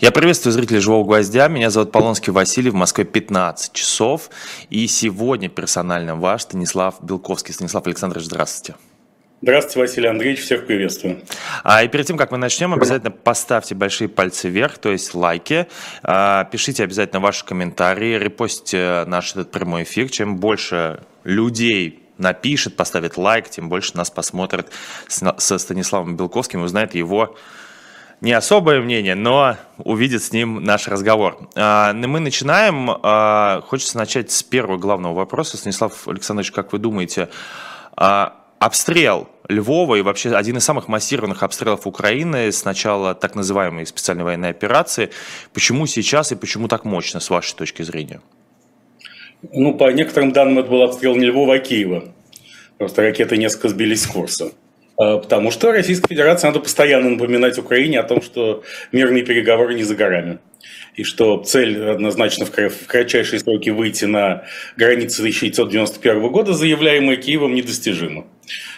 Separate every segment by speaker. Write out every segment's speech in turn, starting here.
Speaker 1: Я приветствую зрителей «Живого гвоздя». Меня зовут Полонский Василий, в Москве 15 часов. И сегодня персонально ваш Станислав Белковский. Станислав Александрович, здравствуйте.
Speaker 2: Здравствуйте, Василий Андреевич, всех приветствую.
Speaker 1: А, и перед тем, как мы начнем, обязательно поставьте большие пальцы вверх, то есть лайки. А, пишите обязательно ваши комментарии, репостите наш этот прямой эфир. Чем больше людей напишет, поставит лайк, тем больше нас посмотрят со Станиславом Белковским и узнает его не особое мнение, но увидит с ним наш разговор. А, мы начинаем. А, хочется начать с первого главного вопроса. Станислав Александрович, как вы думаете, а, обстрел Львова и вообще один из самых массированных обстрелов Украины с начала так называемой специальной военной операции. Почему сейчас и почему так мощно, с вашей точки зрения?
Speaker 2: Ну, по некоторым данным, это был обстрел не Львова, а Киева. Просто ракеты несколько сбились с курса. А, потому что Российской Федерации надо постоянно напоминать Украине о том, что мирные переговоры не за горами. И что цель однозначно в кратчайшие сроки выйти на границы 1991 года, заявляемая Киевом, недостижима.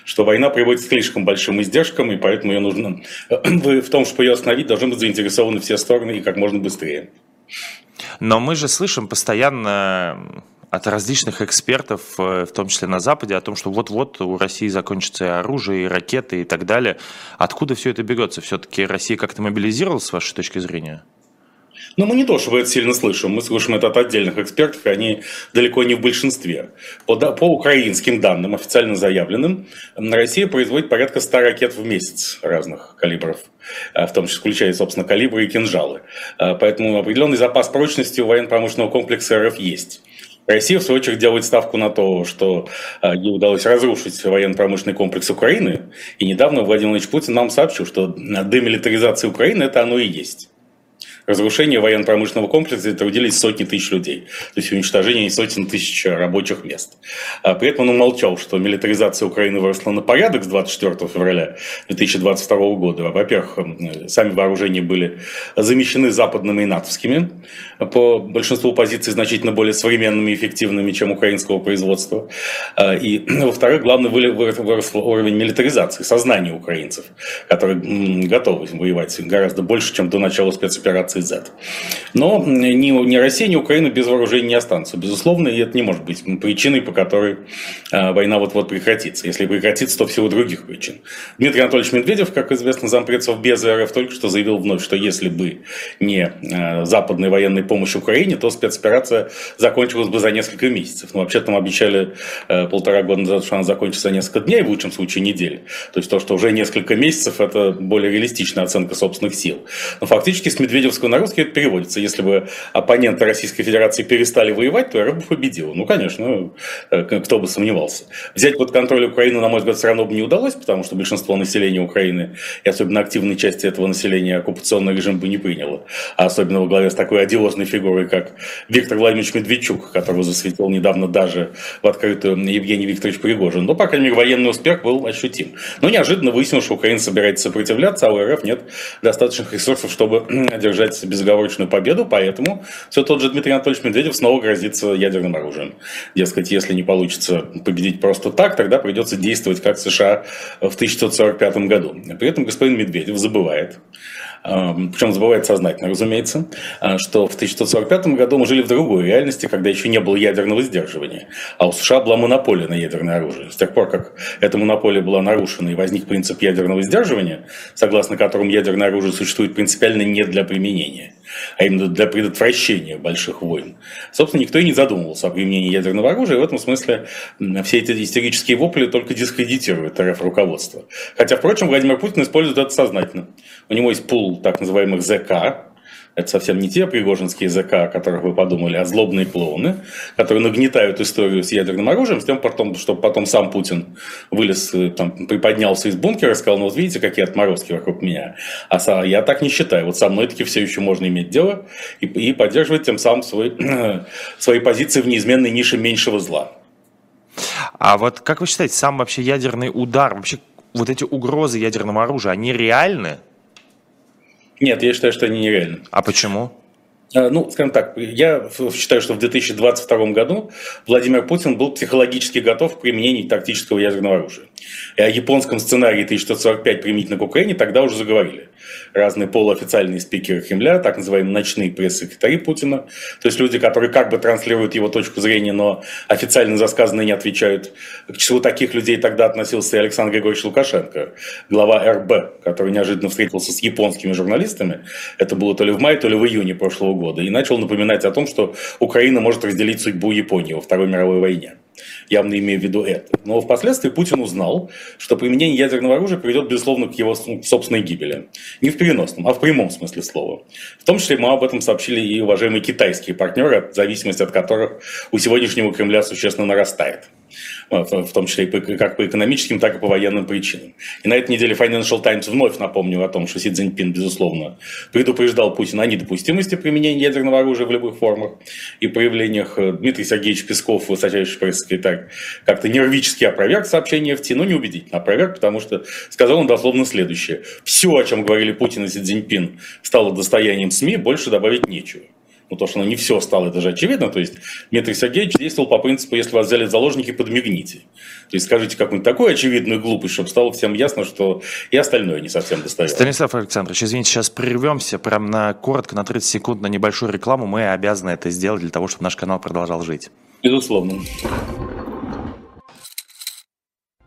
Speaker 2: Что война приводит к слишком большим издержкам, и поэтому ее нужно... В том, чтобы ее остановить, должны быть заинтересованы все стороны и как можно быстрее.
Speaker 1: Но мы же слышим постоянно от различных экспертов, э, в том числе на Западе, о том, что вот-вот у России закончится и оружие, и ракеты, и так далее. Откуда все это берется? Все-таки Россия как-то мобилизировалась, с вашей точки зрения?
Speaker 2: Но ну, мы не то, чтобы это сильно слышим. Мы слышим это от отдельных экспертов, и они далеко не в большинстве. По, по украинским данным, официально заявленным, Россия производит порядка 100 ракет в месяц разных калибров, э, в том числе включая, собственно, калибры и кинжалы. Э, поэтому определенный запас прочности у военно-промышленного комплекса РФ есть. Россия, в свою очередь, делает ставку на то, что а, ей удалось разрушить военно-промышленный комплекс Украины. И недавно Владимир Владимирович Путин нам сообщил, что демилитаризация Украины – это оно и есть разрушение военно-промышленного комплекса трудились сотни тысяч людей. То есть уничтожение сотен тысяч рабочих мест. А при этом он умолчал, что милитаризация Украины выросла на порядок с 24 февраля 2022 года. Во-первых, сами вооружения были замещены западными и натовскими. По большинству позиций значительно более современными и эффективными, чем украинского производства. А, и, во-вторых, главный вырос уровень милитаризации, сознания украинцев, которые готовы воевать гораздо больше, чем до начала спецоперации операции Z. Но ни, ни Россия, ни Украина без вооружений не останутся, безусловно, и это не может быть причиной, по которой э, война вот-вот прекратится. Если прекратится, то всего других причин. Дмитрий Анатольевич Медведев, как известно, зампред без РФ, только что заявил вновь, что если бы не э, западная военная помощь Украине, то спецоперация закончилась бы за несколько месяцев. Но вообще там обещали э, полтора года назад, что она закончится за несколько дней, в лучшем случае недели. То есть то, что уже несколько месяцев, это более реалистичная оценка собственных сил. Но фактически с Медведевского английского на русский это переводится. Если бы оппоненты Российской Федерации перестали воевать, то РФ бы победила. Ну, конечно, э, кто бы сомневался. Взять под контроль Украину, на мой взгляд, все равно бы не удалось, потому что большинство населения Украины, и особенно активной части этого населения, оккупационный режим бы не приняло. А особенно во главе с такой одиозной фигурой, как Виктор Владимирович Медведчук, которого засветил недавно даже в открытую Евгений Викторович Пригожин. Но, по крайней мере, военный успех был ощутим. Но неожиданно выяснилось, что Украина собирается сопротивляться, а у РФ нет достаточных ресурсов, чтобы одержать безоговорочную победу, поэтому все тот же Дмитрий Анатольевич Медведев снова грозится ядерным оружием. Дескать, если не получится победить просто так, тогда придется действовать как США в 1945 году. При этом господин Медведев забывает, причем забывает сознательно, разумеется, а, что в 1945 году мы жили в другой реальности, когда еще не было ядерного сдерживания, а у США была монополия на ядерное оружие. С тех пор, как эта монополия была нарушена и возник принцип ядерного сдерживания, согласно которому ядерное оружие существует принципиально не для применения, а именно для предотвращения больших войн. Собственно, никто и не задумывался о применении ядерного оружия, и в этом смысле все эти истерические вопли только дискредитируют РФ-руководство. Хотя, впрочем, Владимир Путин использует это сознательно. У него есть пул так называемых ЗК, это совсем не те пригожинские ЗК, о которых вы подумали, а злобные клоуны, которые нагнетают историю с ядерным оружием, с тем, потом, чтобы потом сам Путин вылез, э, там, приподнялся из бункера и сказал, ну вот видите, какие отморозки вокруг меня. А я так не считаю. Вот со мной таки все еще можно иметь дело и, и поддерживать тем самым свой, свои позиции в неизменной нише меньшего зла.
Speaker 1: А вот как вы считаете, сам вообще ядерный удар, вообще вот эти угрозы ядерного оружия, они реальны?
Speaker 2: Нет, я считаю, что они нереальны.
Speaker 1: А почему?
Speaker 2: Э, ну, скажем так, я считаю, что в 2022 году Владимир Путин был психологически готов к применению тактического ядерного оружия. И о японском сценарии 1645 применительно к Украине тогда уже заговорили. Разные полуофициальные спикеры Кремля, так называемые ночные пресс-секретари Путина, то есть люди, которые как бы транслируют его точку зрения, но официально за сказанное не отвечают. К числу таких людей тогда относился и Александр Григорьевич Лукашенко, глава РБ, который неожиданно встретился с японскими журналистами. Это было то ли в мае, то ли в июне прошлого года. И начал напоминать о том, что Украина может разделить судьбу Японии во Второй мировой войне явно имея в виду это. Но впоследствии Путин узнал, что применение ядерного оружия приведет, безусловно, к его собственной гибели. Не в переносном, а в прямом смысле слова. В том числе мы об этом сообщили и уважаемые китайские партнеры, зависимость от которых у сегодняшнего Кремля существенно нарастает в том числе и как по экономическим, так и по военным причинам. И на этой неделе Financial Times вновь напомнил о том, что Си Цзиньпин, безусловно, предупреждал Путина о недопустимости применения ядерного оружия в любых формах и проявлениях. Дмитрий Сергеевич Песков, высочайший пресс-секретарь, как-то нервически опроверг сообщение ФТ, но неубедительно опроверг, потому что сказал он дословно следующее. Все, о чем говорили Путин и Си Цзиньпин, стало достоянием СМИ, больше добавить нечего ну, то, что оно не все стало, это же очевидно. То есть Дмитрий Сергеевич действовал по принципу, если вас взяли в заложники, подмигните. То есть скажите какую-нибудь такую очевидную глупость, чтобы стало всем ясно, что и остальное не совсем достоверно.
Speaker 1: Станислав Александрович, извините, сейчас прервемся прям на коротко, на 30 секунд, на небольшую рекламу. Мы обязаны это сделать для того, чтобы наш канал продолжал жить.
Speaker 2: Безусловно.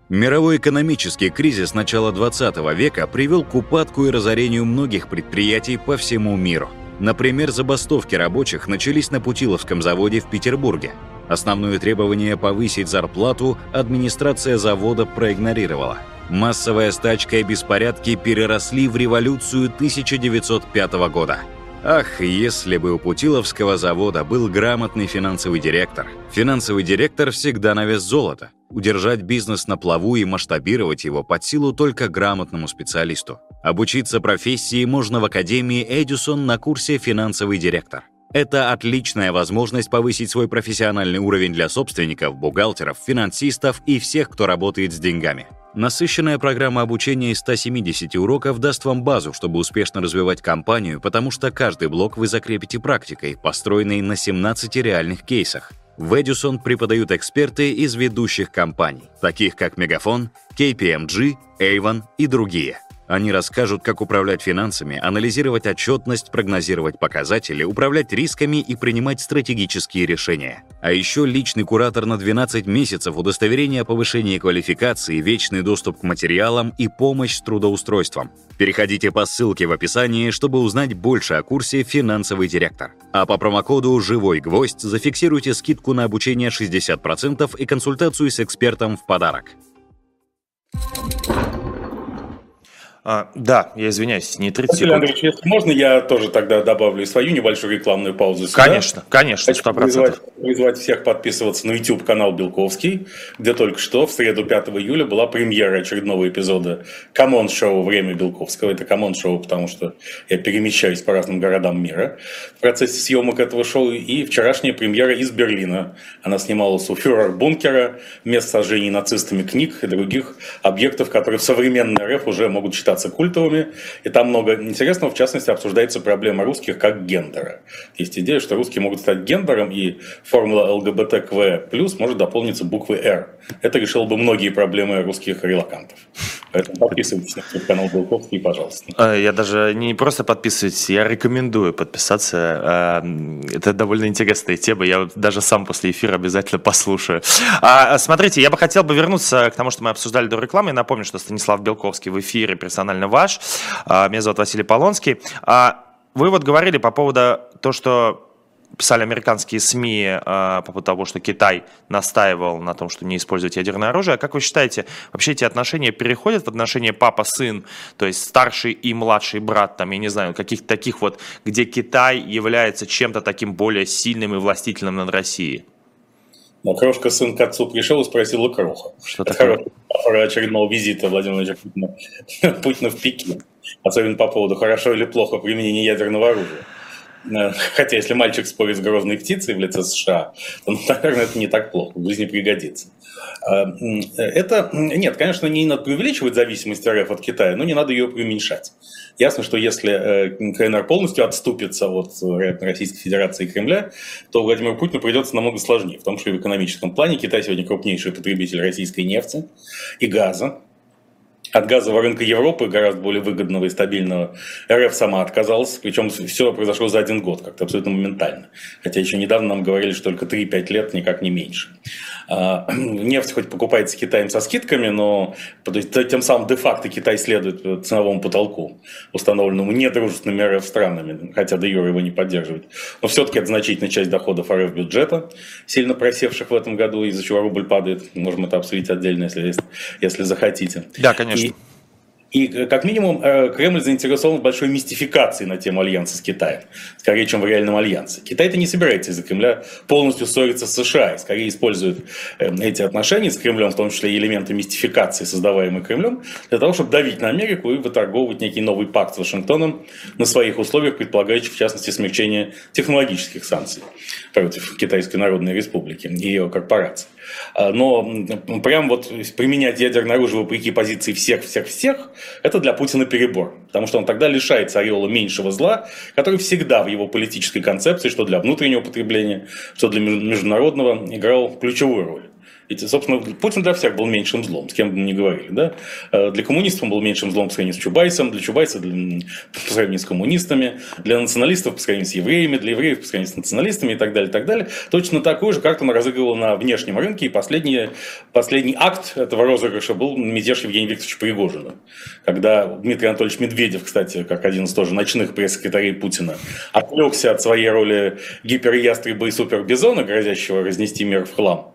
Speaker 3: Мировой экономический кризис начала 20 века привел к упадку и разорению многих предприятий по всему миру – Например, забастовки рабочих начались на Путиловском заводе в Петербурге. Основное требование повысить зарплату администрация завода проигнорировала. Массовая стачка и беспорядки переросли в революцию 1905 года. Ах, если бы у Путиловского завода был грамотный финансовый директор. Финансовый директор всегда на вес золота. Удержать бизнес на плаву и масштабировать его под силу только грамотному специалисту. Обучиться профессии можно в Академии Эдисон на курсе «Финансовый директор». Это отличная возможность повысить свой профессиональный уровень для собственников, бухгалтеров, финансистов и всех, кто работает с деньгами. Насыщенная программа обучения из 170 уроков даст вам базу, чтобы успешно развивать компанию, потому что каждый блок вы закрепите практикой, построенной на 17 реальных кейсах. В Эдисон преподают эксперты из ведущих компаний, таких как Мегафон, KPMG, Avon и другие – они расскажут, как управлять финансами, анализировать отчетность, прогнозировать показатели, управлять рисками и принимать стратегические решения. А еще личный куратор на 12 месяцев, удостоверение о повышении квалификации, вечный доступ к материалам и помощь с трудоустройством. Переходите по ссылке в описании, чтобы узнать больше о курсе «Финансовый директор». А по промокоду «Живой гвоздь» зафиксируйте скидку на обучение 60% и консультацию с экспертом в подарок.
Speaker 1: А, да, я извиняюсь, не 30
Speaker 2: Василий секунд. Андреевич, если можно, я тоже тогда добавлю свою небольшую рекламную паузу
Speaker 1: сюда. Конечно, конечно, 100%.
Speaker 2: Хочу призвать, призвать всех подписываться на YouTube-канал Белковский, где только что, в среду 5 июля, была премьера очередного эпизода «Come on-шоу. Время Белковского». Это «Come on-шоу», потому что я перемещаюсь по разным городам мира в процессе съемок этого шоу. И вчерашняя премьера из Берлина. Она снималась у фюрер-бункера, мест сожжений нацистами книг и других объектов, которые в современной РФ уже могут считаться считаться культовыми, и там много интересного, в частности, обсуждается проблема русских как гендера. Есть идея, что русские могут стать гендером, и формула ЛГБТКВ плюс может дополниться буквой «Р». Это решило бы многие проблемы русских релакантов. Поэтому подписывайтесь на канал Белковский, пожалуйста.
Speaker 1: А, я даже не просто подписывайтесь, я рекомендую подписаться. А, это довольно интересная тема, я даже сам после эфира обязательно послушаю. А, смотрите, я бы хотел бы вернуться к тому, что мы обсуждали до рекламы. Я напомню, что Станислав Белковский в эфире персонально ваш. Меня зовут Василий Полонский. Вы вот говорили по поводу того, что писали американские СМИ э, по поводу того, что Китай настаивал на том, что не использовать ядерное оружие. А как вы считаете, вообще эти отношения переходят в отношения папа-сын, то есть старший и младший брат, там, я не знаю, каких-то таких вот, где Китай является чем-то таким более сильным и властительным над Россией?
Speaker 2: Но крошка сын к отцу пришел и спросил у кроха. Что такое? очередного визита Владимира Путина, Путина в Пекин. Особенно по поводу хорошо или плохо применения ядерного оружия. Э, хотя, если мальчик спорит с грозной птицей в лице США, то, наверное, это не так плохо, в жизни пригодится. Э, это, нет, конечно, не надо преувеличивать зависимость РФ от Китая, но не надо ее преуменьшать. Ясно, что если э, КНР полностью отступится от Российской Федерации и Кремля, то Владимиру Путину придется намного сложнее, потому что в экономическом плане Китай сегодня крупнейший потребитель российской нефти и газа, от газового рынка Европы, гораздо более выгодного и стабильного, РФ сама отказалась, причем все произошло за один год, как-то абсолютно моментально. Хотя еще недавно нам говорили, что только 3-5 лет, никак не меньше. А, нефть хоть покупается Китаем со скидками, но тем самым де-факто Китай следует ценовому потолку, установленному недружественными РФ странами, хотя до юра его не поддерживает. Но все-таки это значительная часть доходов РФ бюджета, сильно просевших в этом году, из-за чего рубль падает. Можем это обсудить отдельно, если, если захотите.
Speaker 1: Да, конечно. И
Speaker 2: и, э, как минимум, э, Кремль заинтересован в большой мистификации на тему альянса с Китаем, скорее, чем в реальном альянсе. Китай-то не собирается из-за Кремля полностью ссориться с США, и скорее использует э, эти отношения с Кремлем, в том числе элементы мистификации, создаваемые Кремлем, для того, чтобы давить на Америку и выторговывать некий новый пакт с Вашингтоном на своих условиях, предполагающих, в частности, смягчение технологических санкций против Китайской Народной Республики и ее корпораций. А, но прям вот применять ядерное оружие вопреки позиции всех-всех-всех, это для Путина перебор. Потому что он тогда лишается ореола меньшего зла, который всегда в его политической концепции, что для внутреннего потребления, что для международного, играл ключевую роль. Ведь, собственно, Путин для всех был меньшим злом, с кем бы мы ни говорили. Да? Э, для коммунистов он был меньшим злом по сравнению с Чубайсом, для Чубайса для, по сравнению с коммунистами, для националистов по сравнению с евреями, для евреев по сравнению с националистами и так далее, и так далее. Точно такую же карту он разыгрывал на внешнем рынке, и последний, последний акт этого розыгрыша был мятеж Евгения Викторовича Пригожина. Когда Дмитрий Анатольевич Медведев, кстати, как один из тоже ночных пресс-секретарей Путина, отвлекся от своей роли гиперястреба и супербизона, грозящего разнести мир в хлам,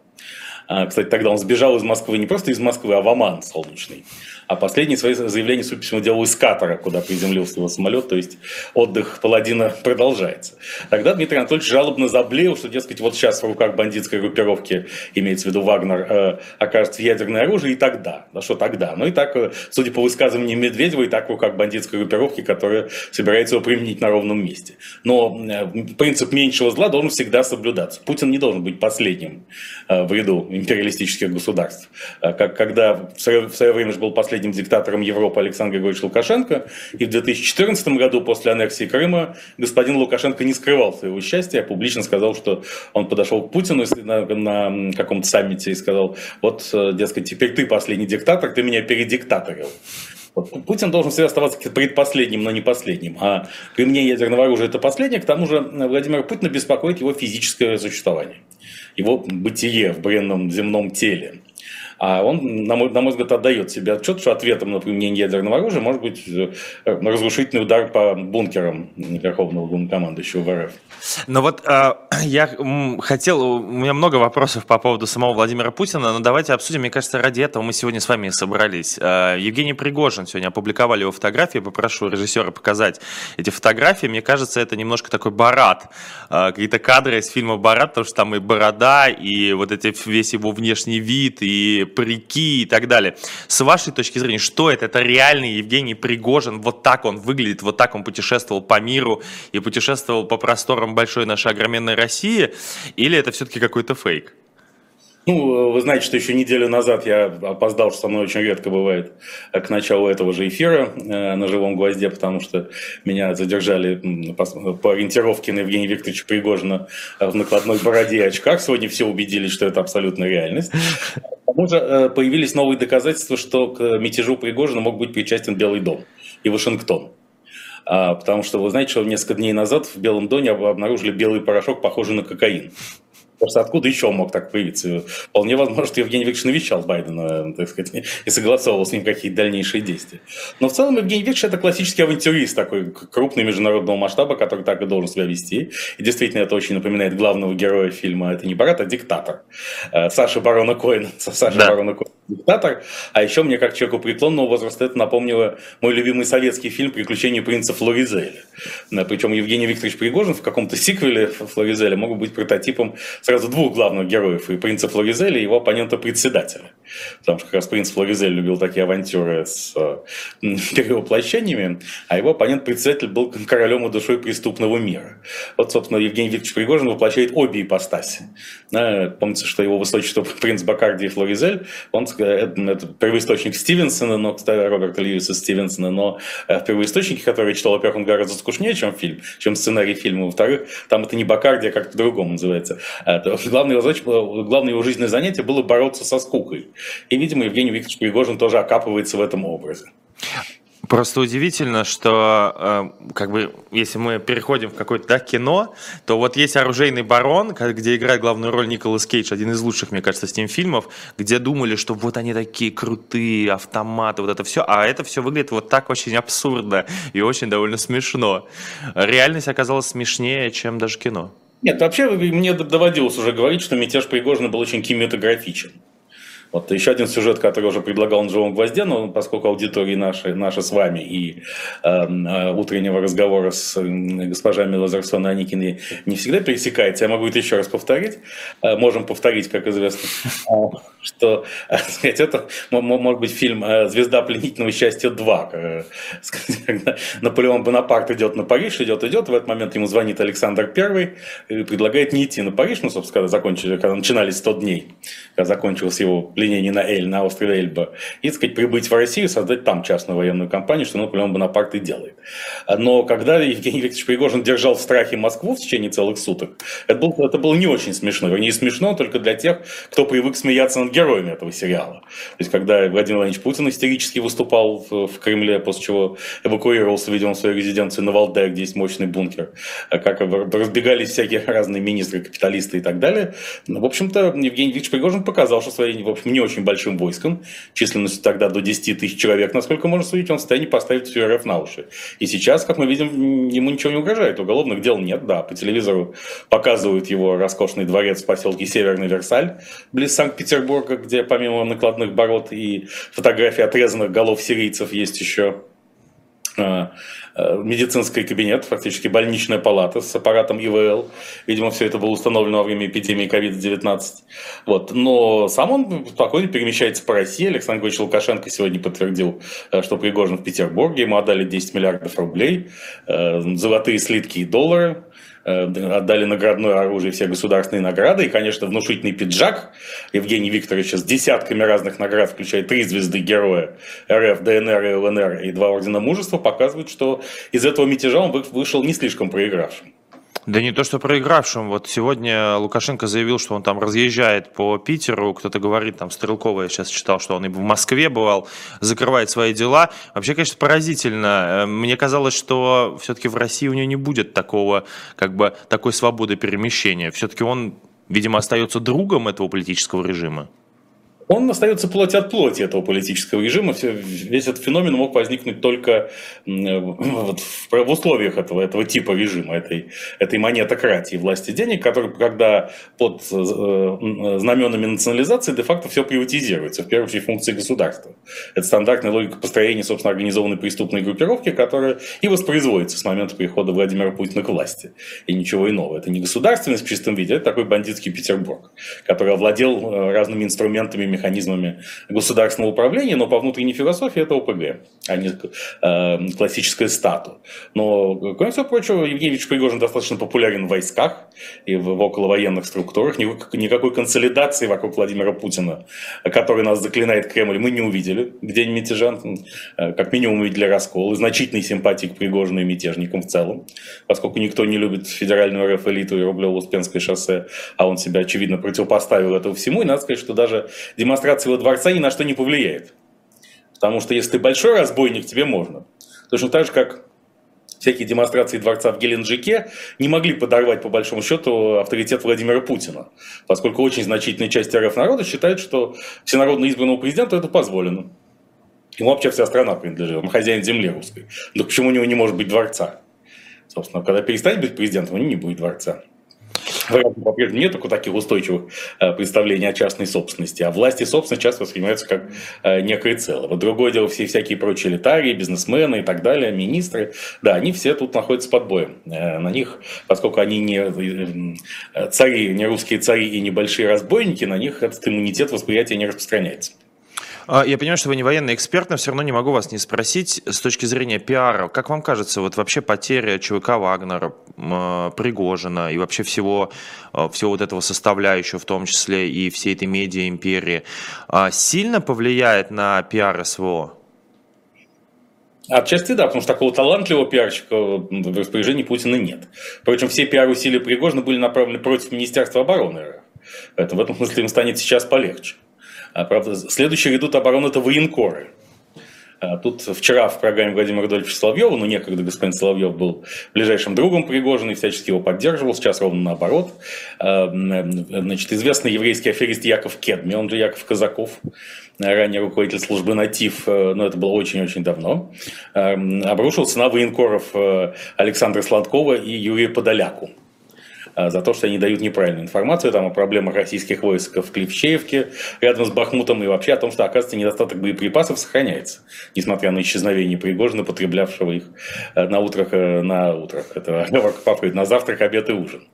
Speaker 2: кстати, тогда он сбежал из Москвы не просто из Москвы, а в Оман солнечный. А последнее свои заявления, судя по всему, делал из Катара, куда приземлился его самолет, то есть отдых паладина продолжается. Тогда Дмитрий Анатольевич жалобно заблеял, что, дескать, вот сейчас в руках бандитской группировки, имеется в виду Вагнер, э, окажется ядерное оружие, и тогда. Да что тогда? Ну и так, э, судя по высказываниям Медведева, и так в руках бандитской группировки, которая собирается его применить на ровном месте. Но принцип меньшего зла должен всегда соблюдаться. Путин не должен быть последним э, в ряду империалистических государств. Э, как, когда свое, в свое время же был последний последним диктатором Европы Александр Григорьевич Лукашенко. И в 2014 году, после аннексии Крыма, господин Лукашенко не скрывал своего счастья, а публично сказал, что он подошел к Путину на, на каком-то саммите и сказал, вот, э, дескать, теперь ты последний диктатор, ты меня передиктаторил. Вот. Путин должен всегда оставаться предпоследним, но не последним. А применение ядерного оружия – это последнее. К тому же Владимир Путина беспокоит его физическое существование, его бытие в бренном земном теле. А он, на мой, на мой взгляд, отдает себе отчет, что ответом на применение ядерного оружия может быть э, разрушительный удар по бункерам Верховного главнокомандующего в РФ.
Speaker 1: Но вот э, я хотел, у меня много вопросов по поводу самого Владимира Путина, но давайте обсудим, мне кажется, ради этого мы сегодня с вами собрались. Э, Евгений Пригожин сегодня опубликовали его фотографии, попрошу режиссера показать эти фотографии. Мне кажется, это немножко такой Барат, э, какие-то кадры из фильма Барат, потому что там и борода, и вот эти, весь его внешний вид, и парики и так далее. С вашей точки зрения, что это? Это реальный Евгений Пригожин, вот так он выглядит, вот так он путешествовал по миру и путешествовал по просторам большой нашей огроменной России, или это все-таки какой-то фейк?
Speaker 2: Ну, вы знаете, что еще неделю назад я опоздал, что со мной очень редко бывает, э, к началу этого же эфира э, на живом гвозде, потому что меня задержали по ориентировке на Евгения Викторовича Пригожина в накладной бороде и очках. Сегодня все убедились, что это абсолютная реальность. К тому же э, появились новые доказательства, что к мятежу Пригожина мог быть причастен Белый дом и Вашингтон. А, потому что вы знаете, что несколько дней назад в Белом доме обнаружили белый порошок, похожий на кокаин. Просто откуда еще мог так появиться? Вполне возможно, что Евгений Викторович навещал Байдена, так сказать, и согласовывал с ним какие-то дальнейшие действия. Но в целом Евгений Викторович это классический авантюрист, такой крупный международного масштаба, который так и должен себя вести. И действительно, это очень напоминает главного героя фильма «Это не Барат, а диктатор». Э, Саша Барона Коэна. Саша да. Барона Коэна диктатор. А еще мне, как человеку преклонного возраста, это напомнило мой любимый советский фильм «Приключения принца Флоризеля». Причем Евгений Викторович Пригожин в каком-то сиквеле Флоризеля мог быть прототипом сразу двух главных героев, и принца Флоризеля, и его оппонента-председателя. Потому что как раз принц Флоризель любил такие авантюры с э, перевоплощениями, а его оппонент председатель был королем и душой преступного мира. Вот, собственно, Евгений Викторович Пригожин воплощает обе ипостаси. Помните, что его высочество принц Бакарди и Флоризель, он э, это первоисточник Стивенсона, но, кстати, Роберта Льюиса Стивенсона, но э, в первоисточнике, который я читал, во-первых, он гораздо скучнее, чем фильм, чем сценарий фильма, во-вторых, там это не Бакарди, а как по-другому называется. Главное его, главное его жизненное занятие было бороться со скукой. И, видимо, Евгений Викторович Пригожин тоже окапывается в этом образе.
Speaker 1: Просто удивительно, что э, как бы если мы переходим в какое-то да, кино, то вот есть «Оружейный барон», где играет главную роль Николас Кейдж, один из лучших, мне кажется, с ним фильмов, где думали, что вот они такие крутые, автоматы, вот это все, а это все выглядит вот так очень абсурдно и очень довольно смешно. Реальность оказалась смешнее, чем даже кино.
Speaker 2: Нет, вообще мне доводилось уже говорить, что мятеж Пригожина был очень кинематографичен. Вот еще один сюжет, который уже предлагал на живом гвозде, но поскольку аудитории наши, наши с вами и э, э, утреннего разговора с госпожами Лазарсон и Аникиной не всегда пересекается, я могу это еще раз повторить. Э, можем повторить, как известно, что сказать, это может быть фильм «Звезда пленительного счастья 2». Когда Наполеон Бонапарт идет на Париж, идет, идет, в этот момент ему звонит Александр I и предлагает не идти на Париж, ну, собственно, когда закончили, когда начинались 100 дней, когда закончилось его пленение на Эль, на острове Эльба, и, так сказать, прибыть в Россию, создать там частную военную компанию, что Наполеон Бонапарт и делает. Но когда Евгений Викторович Пригожин держал в страхе Москву в течение целых суток, это, был, это было не очень смешно. Вернее, смешно только для тех, кто привык смеяться над героями этого сериала. То есть, когда Владимир Владимирович Путин истерически выступал в, в Кремле, после чего эвакуировался, видимо, в свою резиденцию на Валде, где есть мощный бункер, как разбегались всякие разные министры, капиталисты и так далее. Ну, в общем-то, Евгений Викторович Пригожин показал, что своей, в общем, не очень большим войском, численностью тогда до 10 тысяч человек, насколько можно судить, он в состоянии поставить всю РФ на уши. И сейчас, как мы видим, ему ничего не угрожает, уголовных дел нет, да, по телевизору показывают его роскошный дворец в поселке Северный Версаль, близ Санкт-Петербурга, где помимо накладных бород и фотографий отрезанных голов сирийцев есть еще медицинский кабинет, фактически больничная палата с аппаратом ИВЛ. Видимо, все это было установлено во время эпидемии COVID-19. Вот. Но сам он спокойно перемещается по России. Александр Григорьевич Лукашенко сегодня подтвердил, э, что Пригожин в Петербурге. Ему отдали 10 миллиардов рублей, э, золотые слитки и доллары. Э, отдали наградное оружие, все государственные награды, и, конечно, внушительный пиджак Евгений Викторовича с десятками разных наград, включая три звезды героя РФ, ДНР и ЛНР и два ордена мужества, показывают, что из этого мятежа он вышел не слишком проигравшим.
Speaker 1: Да не то, что проигравшим. Вот сегодня Лукашенко заявил, что он там разъезжает по Питеру. Кто-то говорит, там, Стрелкова, я сейчас читал, что он и в Москве бывал, закрывает свои дела. Вообще, конечно, поразительно. Э, мне казалось, что все-таки в России у него не будет такого, как бы, такой свободы перемещения. Все-таки он, видимо, остается другом этого политического режима
Speaker 2: он остается плоть от плоти этого политического режима. Весь этот феномен мог возникнуть только вот, в, условиях этого, этого типа режима, этой, этой монетократии власти денег, который, когда под э, знаменами национализации де-факто все приватизируется, в первую очередь функции государства. Это стандартная логика построения, собственно, организованной преступной группировки, которая и воспроизводится с момента прихода Владимира Путина к власти. И ничего иного. Это не государственность в чистом виде, это такой бандитский Петербург, который овладел э, разными инструментами механизмами государственного управления, но по внутренней философии это ОПГ, а не э, классическое стату. Но, кроме всего прочего, Евгений Пригожин достаточно популярен в войсках и в, в околовоенных структурах. Никакой консолидации вокруг Владимира Путина, который нас заклинает Кремль, мы не увидели. Где мятежа, э, как минимум увидели раскол и значительный симпатии к Пригожину и мятежникам в целом, поскольку никто не любит федеральную РФ элиту и Рублево-Успенское шоссе, а он себя, очевидно, противопоставил этому всему. И надо сказать, что даже демонстрация его дворца ни на что не повлияет. Потому что если ты большой разбойник, тебе можно. Точно так же, как всякие демонстрации дворца в Геленджике не могли подорвать, по большому счету, авторитет Владимира Путина. Поскольку очень значительная часть РФ народа считает, что всенародно избранному президенту это позволено. Ему вообще вся страна принадлежит, он хозяин земли русской. Но почему у него не может быть дворца? Собственно, когда перестанет быть президентом, у него не будет дворца. По-прежнему нет только таких устойчивых э, представлений о частной собственности, а власти собственности часто воспринимаются как э, некое целое. Вот другое дело, все всякие прочие элитарии, бизнесмены и так далее, министры, да, они все тут находятся под боем. Э, на них, поскольку они не цари, не русские цари и небольшие разбойники, на них этот иммунитет восприятия не распространяется.
Speaker 1: А, я понимаю, что вы не военный эксперт, но все равно не могу вас не спросить с точки зрения пиара. Как вам кажется, вот вообще потеря ЧВК Вагнера, Пригожина и вообще всего, а, всего вот этого составляющего, в том числе и всей этой медиа-империи, а, сильно повлияет на пиар СВО?
Speaker 2: Отчасти да, потому что такого талантливого пиарщика в распоряжении Путина нет. Впрочем, все пиар-усилия Пригожина были направлены против Министерства обороны. Поэтому в этом смысле им станет сейчас полегче. А, правда, следующие ведут оборону – это военкоры. А, тут вчера в программе Владимира Рудольфовича Соловьева, ну, некогда господин Соловьев был ближайшим другом Пригожина и всячески его поддерживал, сейчас ровно наоборот. А, значит, известный еврейский аферист Яков Кедми, он же Яков Казаков, ранее руководитель службы «Натив», э, но это было очень-очень давно, обрушился на военкоров э, Александра Сладкова и Юрия Подоляку. А, за то, что они дают неправильную информацию там, о проблемах российских войск в Клевчеевке, рядом с Бахмутом, и вообще о том, что, оказывается, недостаток боеприпасов сохраняется, несмотря на исчезновение Пригожина, потреблявшего их э, на утрах, э, на утрах, это на завтрак, обед и ужин.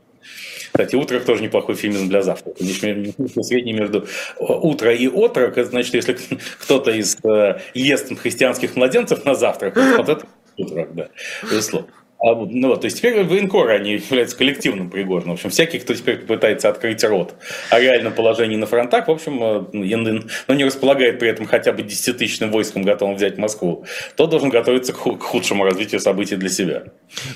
Speaker 2: Кстати, «Утрок» тоже неплохой фильм для завтрака. Средний между «утро» и «отрок». Это значит, если кто-то из э, ест христианских младенцев на завтрак, вот это «утрок», да, безусловно. А, ну, вот, то есть теперь военкоры, они являются коллективным Пригожиным. В общем, всякий, кто теперь пытается открыть рот о реальном положении на фронтах, в общем, э, но ну, не располагает при этом хотя бы 10-тысячным войском, готовым взять Москву, то должен готовиться к худшему развитию событий для себя.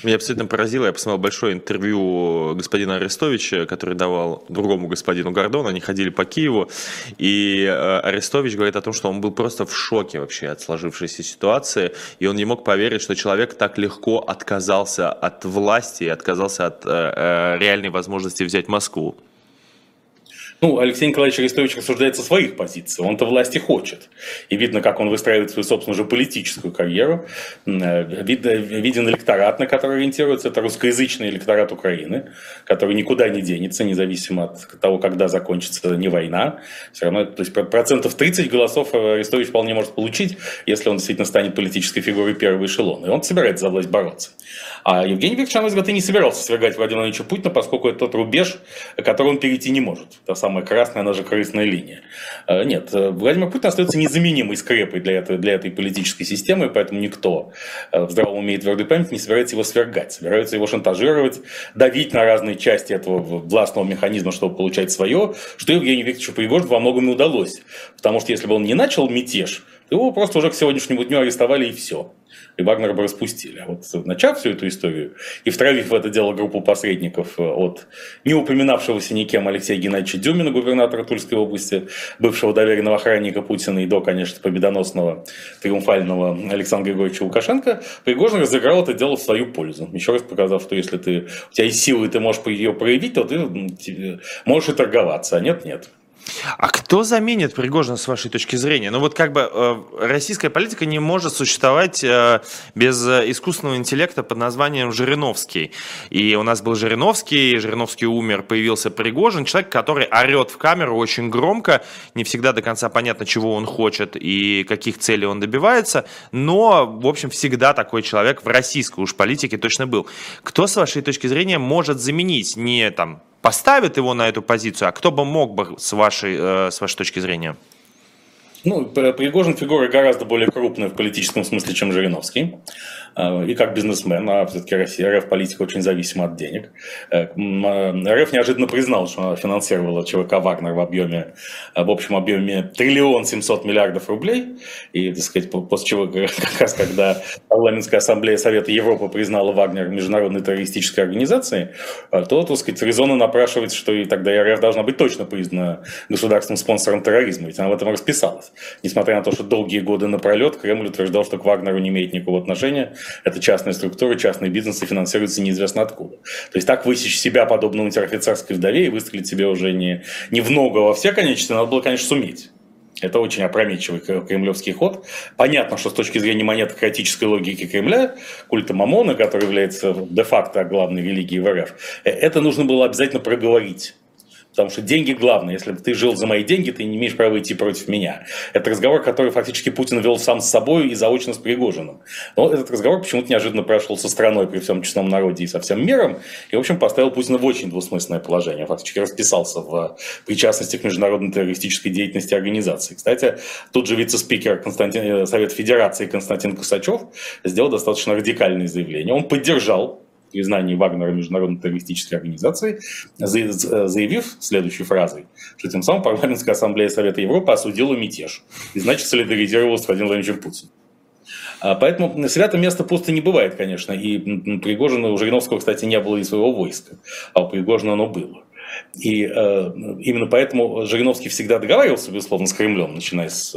Speaker 1: Меня абсолютно поразило, я посмотрел большое интервью господина Арестовича, который давал другому господину Гордону, они ходили по Киеву, и э, Арестович говорит о том, что он был просто в шоке вообще от сложившейся ситуации, и он не мог поверить, что человек так легко отказался отказался от власти, отказался от э, э, реальной возможности взять Москву.
Speaker 2: Ну, Алексей Николаевич Арестович рассуждает со своих позиций. Он-то власти хочет. И видно, как он выстраивает свою собственную же политическую карьеру. Э, виден электорат, на который ориентируется. Это русскоязычный электорат Украины, который никуда не денется, независимо от того, когда закончится не война. Все равно, то есть процентов 30 голосов Арестович вполне может получить, если он действительно станет политической фигурой первого эшелона. И он собирается за власть бороться. А Евгений Викторович, на мой и не собирался свергать Владимира Владимировича Путина, поскольку это тот рубеж, который он перейти не может. Та самая самая красная, она же красная линия. Э, нет, э, Владимир Путин остается незаменимой скрепой для этой, для этой политической системы, поэтому никто э, в здравом уме и твердой памяти не собирается его свергать, собирается его шантажировать, давить на разные части этого властного механизма, чтобы получать свое, что Евгению Викторовичу Пригожину во многом и удалось. Потому что если бы он не начал мятеж, его просто уже к сегодняшнему дню арестовали и все и Вагнера бы распустили. А вот начав всю эту историю и втравив в это дело группу посредников э, от не упоминавшегося никем Алексея Геннадьевича Дюмина, губернатора Тульской области, бывшего доверенного охранника Путина и до, конечно, победоносного триумфального Александра Григорьевича Лукашенко, Пригожин разыграл это дело в свою пользу. Еще раз показав, что если ты, у тебя есть силы, ты можешь ее проявить, то ты можешь и торговаться, а нет, нет.
Speaker 1: А кто заменит Пригожина с вашей точки зрения? Ну вот как бы э, российская политика не может существовать э, без э, искусственного интеллекта под названием Жириновский. И у нас был Жириновский, Жириновский умер, появился Пригожин, человек, который орет в камеру очень громко, не всегда до конца понятно, чего он хочет и каких целей он добивается, но, в общем, всегда такой человек в российской уж политике точно был. Кто, с вашей точки зрения, может заменить не там поставит его на эту позицию, а кто бы мог бы с вашей, э, с вашей точки зрения?
Speaker 2: Ну, Пригожин фигура гораздо более крупная в политическом смысле, чем Жириновский. Э, и как бизнесмен, а все-таки Россия, РФ политика очень зависима от денег. Э, э, РФ неожиданно признал, что она финансировала ЧВК «Вагнер» в объеме, в общем объеме триллион семьсот миллиардов рублей. И, так сказать, после чего, как раз когда парламентская ассамблея Совета Европы признала «Вагнер» международной террористической организацией, то, так сказать, резонно напрашивается, что и тогда РФ должна быть точно признана государственным спонсором терроризма, ведь она в этом расписалась. Несмотря на то, что долгие годы напролет Кремль утверждал, что к «Вагнеру» не имеет никакого отношения, это частные структуры, частные бизнесы финансируются неизвестно откуда. То есть так высечь себя, подобно унтер-офицерской вдове, и выстрелить себе уже не, не в ногу, а во все конечности, надо было, конечно, суметь. Это очень опрометчивый кремлевский ход. Понятно, что с точки зрения монетократической логики Кремля, культа Мамона, который является де-факто главной религией в РФ, э, это нужно было обязательно проговорить. Потому что деньги главное. Если бы ты жил за мои деньги, ты не имеешь права идти против меня. Это разговор, который фактически Путин вел сам с собой и заочно с Пригожиным. Но этот разговор почему-то неожиданно прошел со страной при всем честном народе и со всем миром. И, в общем, поставил Путина в очень двусмысленное положение. Фактически расписался в причастности к международной террористической деятельности организации. Кстати, тут же вице-спикер Константин, э, Совета Федерации Константин Косачев сделал достаточно радикальное заявление. Он поддержал признании Вагнера международной террористической организацией, заявив следующей фразой, что тем самым парламентская ассамблея Совета Европы осудила мятеж и, значит, солидаризировалась с Владимиром Владимировичем Путиным. А, поэтому свято место пусто не бывает, конечно. И Пригожина, у Жириновского, кстати, не было и своего войска, а у Пригожина оно было. И э, именно поэтому Жириновский всегда договаривался, безусловно, с Кремлем, начиная с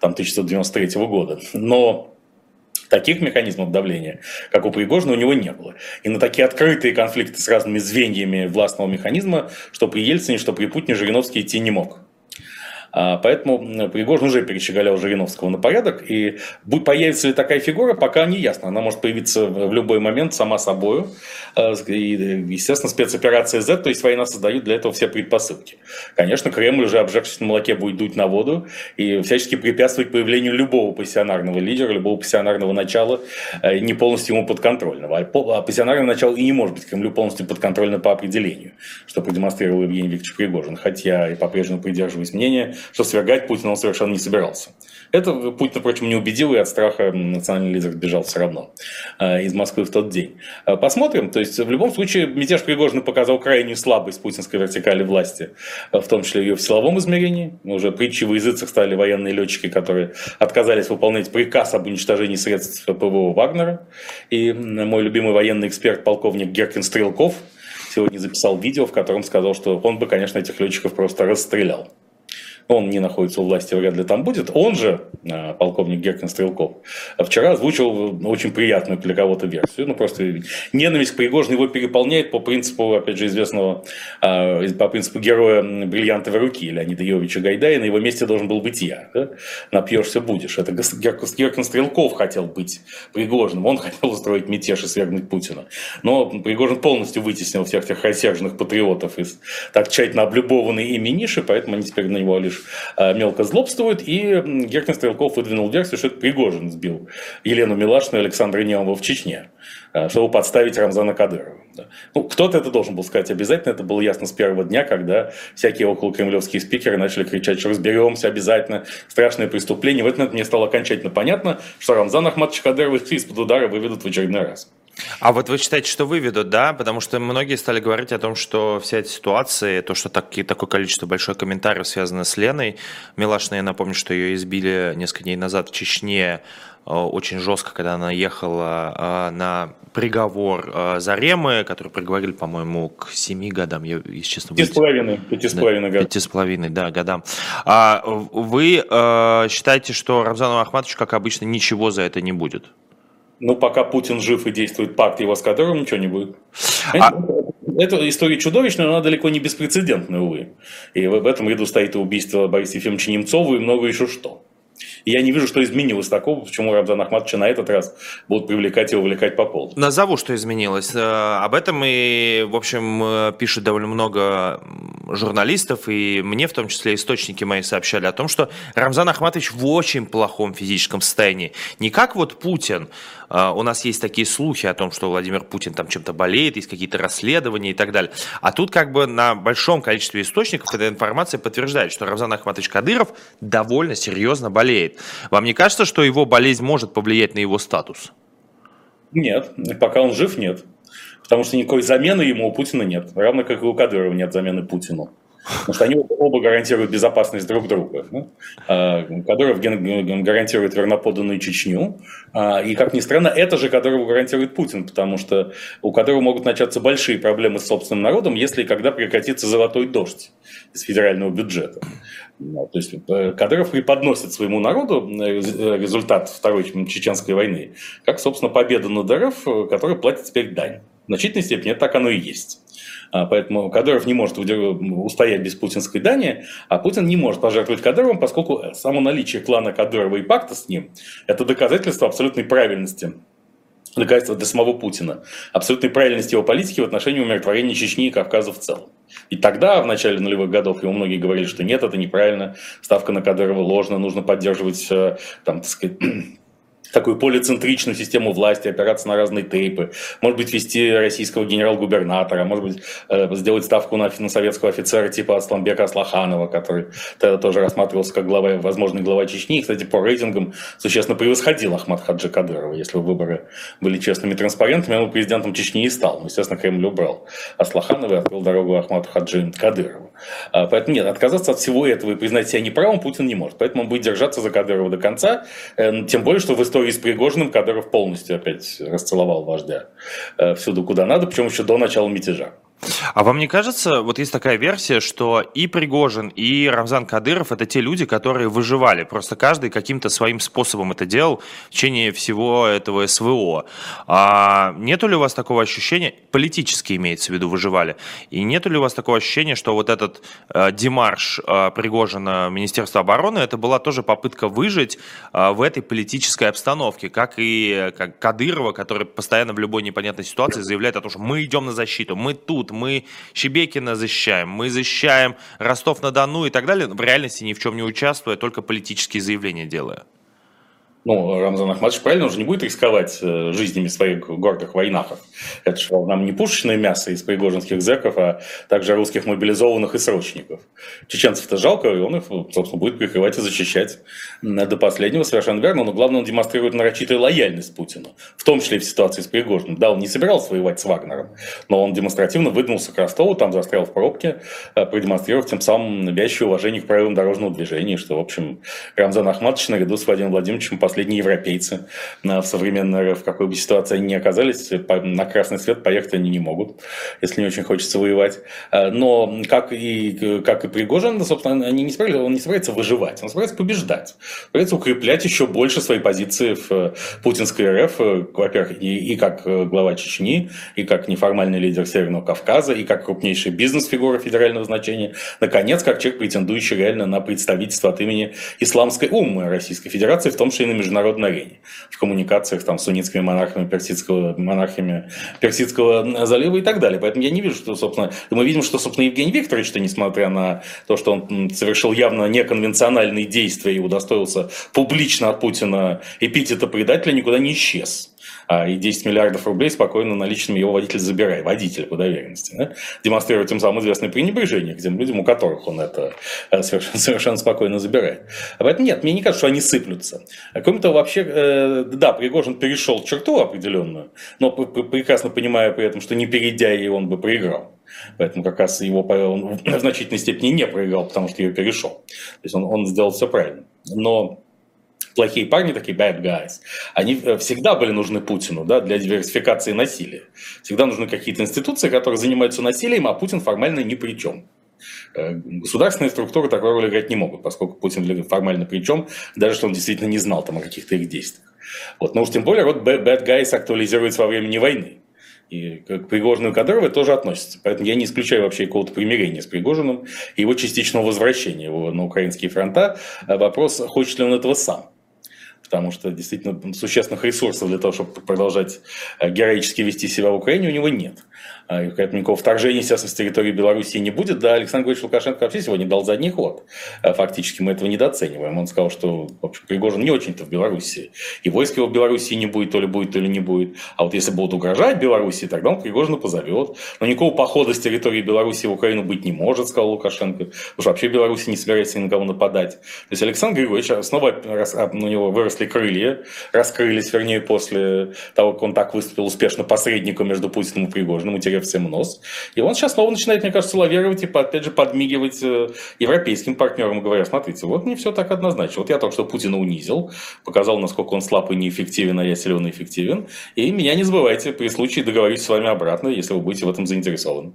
Speaker 2: там, 1993 года. Но Таких механизмов давления, как у Пригожина, у него не было. И на такие открытые конфликты с разными звеньями властного механизма, что при Ельцине, что при Путине Жириновский идти не мог. А, поэтому Пригожин уже перещеголял Жириновского на порядок. И появится ли такая фигура, пока не ясно. Она может появиться в любой момент сама собой. А, и, естественно, спецоперация Z, то есть война создают для этого все предпосылки. Конечно, Кремль уже обжегшись на молоке будет дуть на воду и всячески препятствовать появлению любого пассионарного лидера, любого пассионарного начала, э, не полностью ему подконтрольного. А, а пассионарное начало и не может быть Кремлю полностью подконтрольно по определению, что продемонстрировал Евгений Викторович Пригожин. Хотя и по-прежнему придерживаюсь мнения, что свергать Путина он совершенно не собирался. Это Путин, впрочем, не убедил, и от страха национальный лидер сбежал все равно э, из Москвы в тот день. Э, посмотрим. То есть, в любом случае, мятеж Пригожина показал крайнюю слабость путинской вертикали власти, э, в том числе ее в силовом измерении. Уже притчи в языцах стали военные летчики, которые отказались выполнять приказ об уничтожении средств ПВО Вагнера. И мой любимый военный эксперт, полковник Геркин Стрелков, сегодня записал видео, в котором сказал, что он бы, конечно, этих летчиков просто расстрелял он не находится у власти, вряд ли там будет. Он же, а, полковник Геркин Стрелков, вчера озвучил очень приятную для кого-то версию. Ну, просто ненависть к Пригожину его переполняет по принципу, опять же, известного, а, по принципу героя бриллиантовой руки Леонида Йовича Гайдая. На его месте должен был быть я. Да? Напьешься будешь. Это Геркин Стрелков хотел быть Пригожиным. Он хотел устроить мятеж и свергнуть Путина. Но Пригожин полностью вытеснил всех тех рассерженных патриотов из так тщательно облюбованной ими ниши, поэтому они теперь на него лишь лишь э, мелко злобствует. И Геркин Стрелков выдвинул версию, что это Пригожин сбил Елену Милашину и Александра Неумова в Чечне, э, чтобы подставить Рамзана Кадырова. Ну, кто-то это должен был сказать обязательно. Это было ясно с первого дня, когда всякие около кремлевские спикеры начали кричать, что разберемся обязательно, страшное преступление. В этот момент мне стало окончательно понятно, что Рамзан Ахматович Кадыров из-под удара выведут в очередной раз.
Speaker 1: А вот вы считаете, что выведут, да? Потому что многие стали говорить о том, что вся эта ситуация, то, что так, такое количество большое комментариев связано с Леной Милашиной, я напомню, что ее избили несколько дней назад в Чечне, э, очень жестко, когда она ехала э, на приговор э, Заремы, который приговорили, по-моему, к семи годам. Я, если честно,
Speaker 2: пяти с половиной, пяти с половиной
Speaker 1: годам. Пяти с половиной, да, годам. А вы считаете, что Рамзану Ахматовичу, как обычно, ничего за это не будет?
Speaker 2: Ну, пока Путин жив и действует пакт его с которым, ничего не будет. А... Эта история чудовищная, но она далеко не беспрецедентная, увы. И в этом ряду стоит и убийство Бориса Ефимовича Немцова и много еще что. И я не вижу, что изменилось такого, почему Рамзан Ахматовича на этот раз будут привлекать и увлекать по полу.
Speaker 1: Назову, что изменилось. Э, об этом и, в общем, э, пишет довольно много журналистов, и мне в том числе источники мои сообщали о том, что Рамзан Ахматович в очень плохом физическом состоянии. Не как вот Путин. Э, у нас есть такие слухи о том, что Владимир Путин там чем-то болеет, есть какие-то расследования и так далее. А тут как бы на большом количестве источников эта информация подтверждает, что Рамзан Ахматович Кадыров довольно серьезно болеет. Вам не кажется, что его болезнь может повлиять на его статус?
Speaker 2: Нет, пока он жив, нет. Потому что никакой замены ему у Путина нет. Равно как и у Кадырова нет замены Путину. Потому что они оба гарантируют безопасность друг друга. А, Кадыров гарантирует верноподанную Чечню. А, и, как ни странно, это же Кадырову гарантирует Путин, потому что у Кадырова могут начаться большие проблемы с собственным народом, если и когда прекратится золотой дождь из федерального бюджета. Ну, то есть э, Кадыров преподносит своему народу э, результат Второй Чеченской войны, как, собственно, победа над РФ, э, которая платит теперь дань. В значительной степени так оно и есть. А, поэтому Кадыров не может устоять без путинской дани, а Путин не может пожертвовать Кадыровым, поскольку само наличие клана Кадырова и пакта с ним – это доказательство абсолютной правильности доказательство для самого Путина абсолютной правильности его политики в отношении умиротворения Чечни и Кавказа в целом. И тогда, в начале нулевых годов, ему многие говорили, что нет, это неправильно, ставка на Кадырова ложна, нужно поддерживать э, там, так сказать, такую полицентричную систему власти, опираться на разные тейпы, может быть, вести российского генерал-губернатора, может быть, э, сделать ставку на советского офицера типа Асланбека Аслаханова, который тогда тоже рассматривался как глава, возможный глава Чечни. И, кстати, по рейтингам существенно превосходил Ахмад Хаджи Кадырова. Если выборы были честными и транспарентными, он президентом Чечни и стал. Естественно, Кремль убрал Аслаханова и открыл дорогу Ахмаду Хаджи Кадырову. А, поэтому нет, отказаться от всего этого и признать себя неправым Путин не может. Поэтому он будет держаться за Кадырова до конца. Э, тем более, что в истории истории с Пригожиным Кадыров полностью опять расцеловал вождя э, всюду, куда надо, причем еще до начала мятежа.
Speaker 1: А вам не кажется, вот есть такая версия, что и Пригожин, и Рамзан Кадыров это те люди, которые выживали. Просто каждый каким-то своим способом это делал в течение всего этого СВО. А нету ли у вас такого ощущения, политически имеется в виду выживали, и нету ли у вас такого ощущения, что вот этот э, демарш э, Пригожина Министерства обороны, это была тоже попытка выжить э, в этой политической обстановке, как и как Кадырова, который постоянно в любой непонятной ситуации заявляет о том, что мы идем на защиту, мы тут, тут, мы Щебекина защищаем, мы защищаем Ростов-на-Дону и так далее, в реальности ни в чем не участвуя, только политические заявления делая
Speaker 2: ну, Рамзан Ахматович правильно уже не будет рисковать э, жизнями своих гордых войнахов. Это же нам не пушечное мясо из пригожинских зэков, а также русских мобилизованных и срочников. Чеченцев-то жалко, и он их, собственно, будет прикрывать и защищать до последнего, совершенно верно. Но главное, он демонстрирует нарочитую лояльность Путину, в том числе и в ситуации с Пригожиным. Да, он не собирался воевать с Вагнером, но он демонстративно выдвинулся к Ростову, там застрял в пробке, э, продемонстрировав тем самым вящее уважение к правилам дорожного движения, что, в общем, Рамзан Ахматович наряду с Владимиром Владимировичем последние европейцы в современной в какой бы ситуации они ни оказались, на красный свет поехать они не могут, если не очень хочется воевать. А, но как и, как и Пригожин, собственно, они не собираются, он не собирается выживать, он собирается побеждать. Собирается укреплять еще больше свои позиции в путинской РФ, во-первых, и, и как глава Чечни, и как неформальный лидер Северного Кавказа, и как крупнейшая бизнес-фигура федерального значения, наконец, как человек, претендующий реально на представительство от имени исламской умы Российской Федерации, в том числе и на международной арене, в коммуникациях там, с суннитскими монархами персидского, монархами Персидского залива и так далее. Поэтому я не вижу, что, собственно, мы видим, что, собственно, Евгений Викторович, -то, несмотря на то, что он совершил явно неконвенциональные действия и удостоился публично от Путина эпитета предателя, никуда не исчез. А, и 10 миллиардов рублей спокойно наличными его водитель забирает, водитель по доверенности, да? демонстрируя тем самым известное пренебрежение к тем людям, у которых он это э, совершенно, совершенно спокойно забирает. А поэтому нет, мне не кажется, что они сыплются. Кроме того, вообще, э, да, Пригожин перешел черту определенную, но прекрасно понимая при этом, что не перейдя ее, он бы проиграл. Поэтому как раз его он в значительной степени не проиграл, потому что ее перешел. То есть он, он сделал все правильно. Но плохие парни, такие bad guys, они э, всегда были нужны Путину да, для диверсификации насилия. Всегда нужны какие-то институции, которые занимаются насилием, а Путин формально ни при чем. Э, государственные структуры такой роли играть не могут, поскольку Путин формально при чем, даже что он действительно не знал там о каких-то их действиях. Вот. Но уж тем более род bad guys актуализируется во времени войны. И к Пригожину и Кадырову тоже относится. Поэтому я не исключаю вообще какого-то примирения с Пригожиным и его частичного возвращения на украинские фронта. Вопрос, хочет ли он этого сам потому что действительно существенных ресурсов для того, чтобы продолжать э, героически вести себя в Украине, у него нет. А, поэтому никакого вторжения, естественно, с территории Беларуси не будет. Да, Александр Григорьевич Лукашенко вообще сегодня дал задний ход. А, фактически мы этого недооцениваем. Он сказал, что в общем, Пригожин не очень-то в Беларуси. И войск его в Беларуси не будет, то ли будет, то ли не будет. А вот если будут угрожать Беларуси, тогда он Пригожина позовет. Но никакого похода с территории Беларуси в Украину быть не может, сказал Лукашенко. Потому что вообще Беларусь не собирается ни на кого нападать. То есть Александр Григорьевич снова а, у него выросли крылья, раскрылись, вернее, после того, как он так выступил успешно посредником между Путиным и Пригожиным, утеряв всем нос. И он сейчас снова начинает, мне кажется, лавировать и, опять же, подмигивать э, европейским партнерам, говоря, смотрите, вот не все так однозначно. Вот я только что Путина унизил, показал, насколько он слаб и неэффективен, а я силен и эффективен. И меня не забывайте, при случае договорюсь с вами обратно, если вы будете в этом заинтересованы.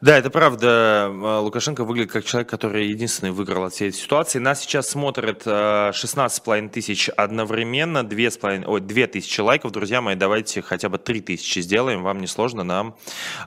Speaker 1: Да, это правда. Э, Лукашенко выглядит как человек, который единственный выиграл от всей этой ситуации. Нас сейчас смотрит 16,5 тысяч одновременно, 2,5, ой, 2 тысячи лайков. Друзья мои, давайте хотя бы 3 тысячи сделаем. Вам не сложно, нам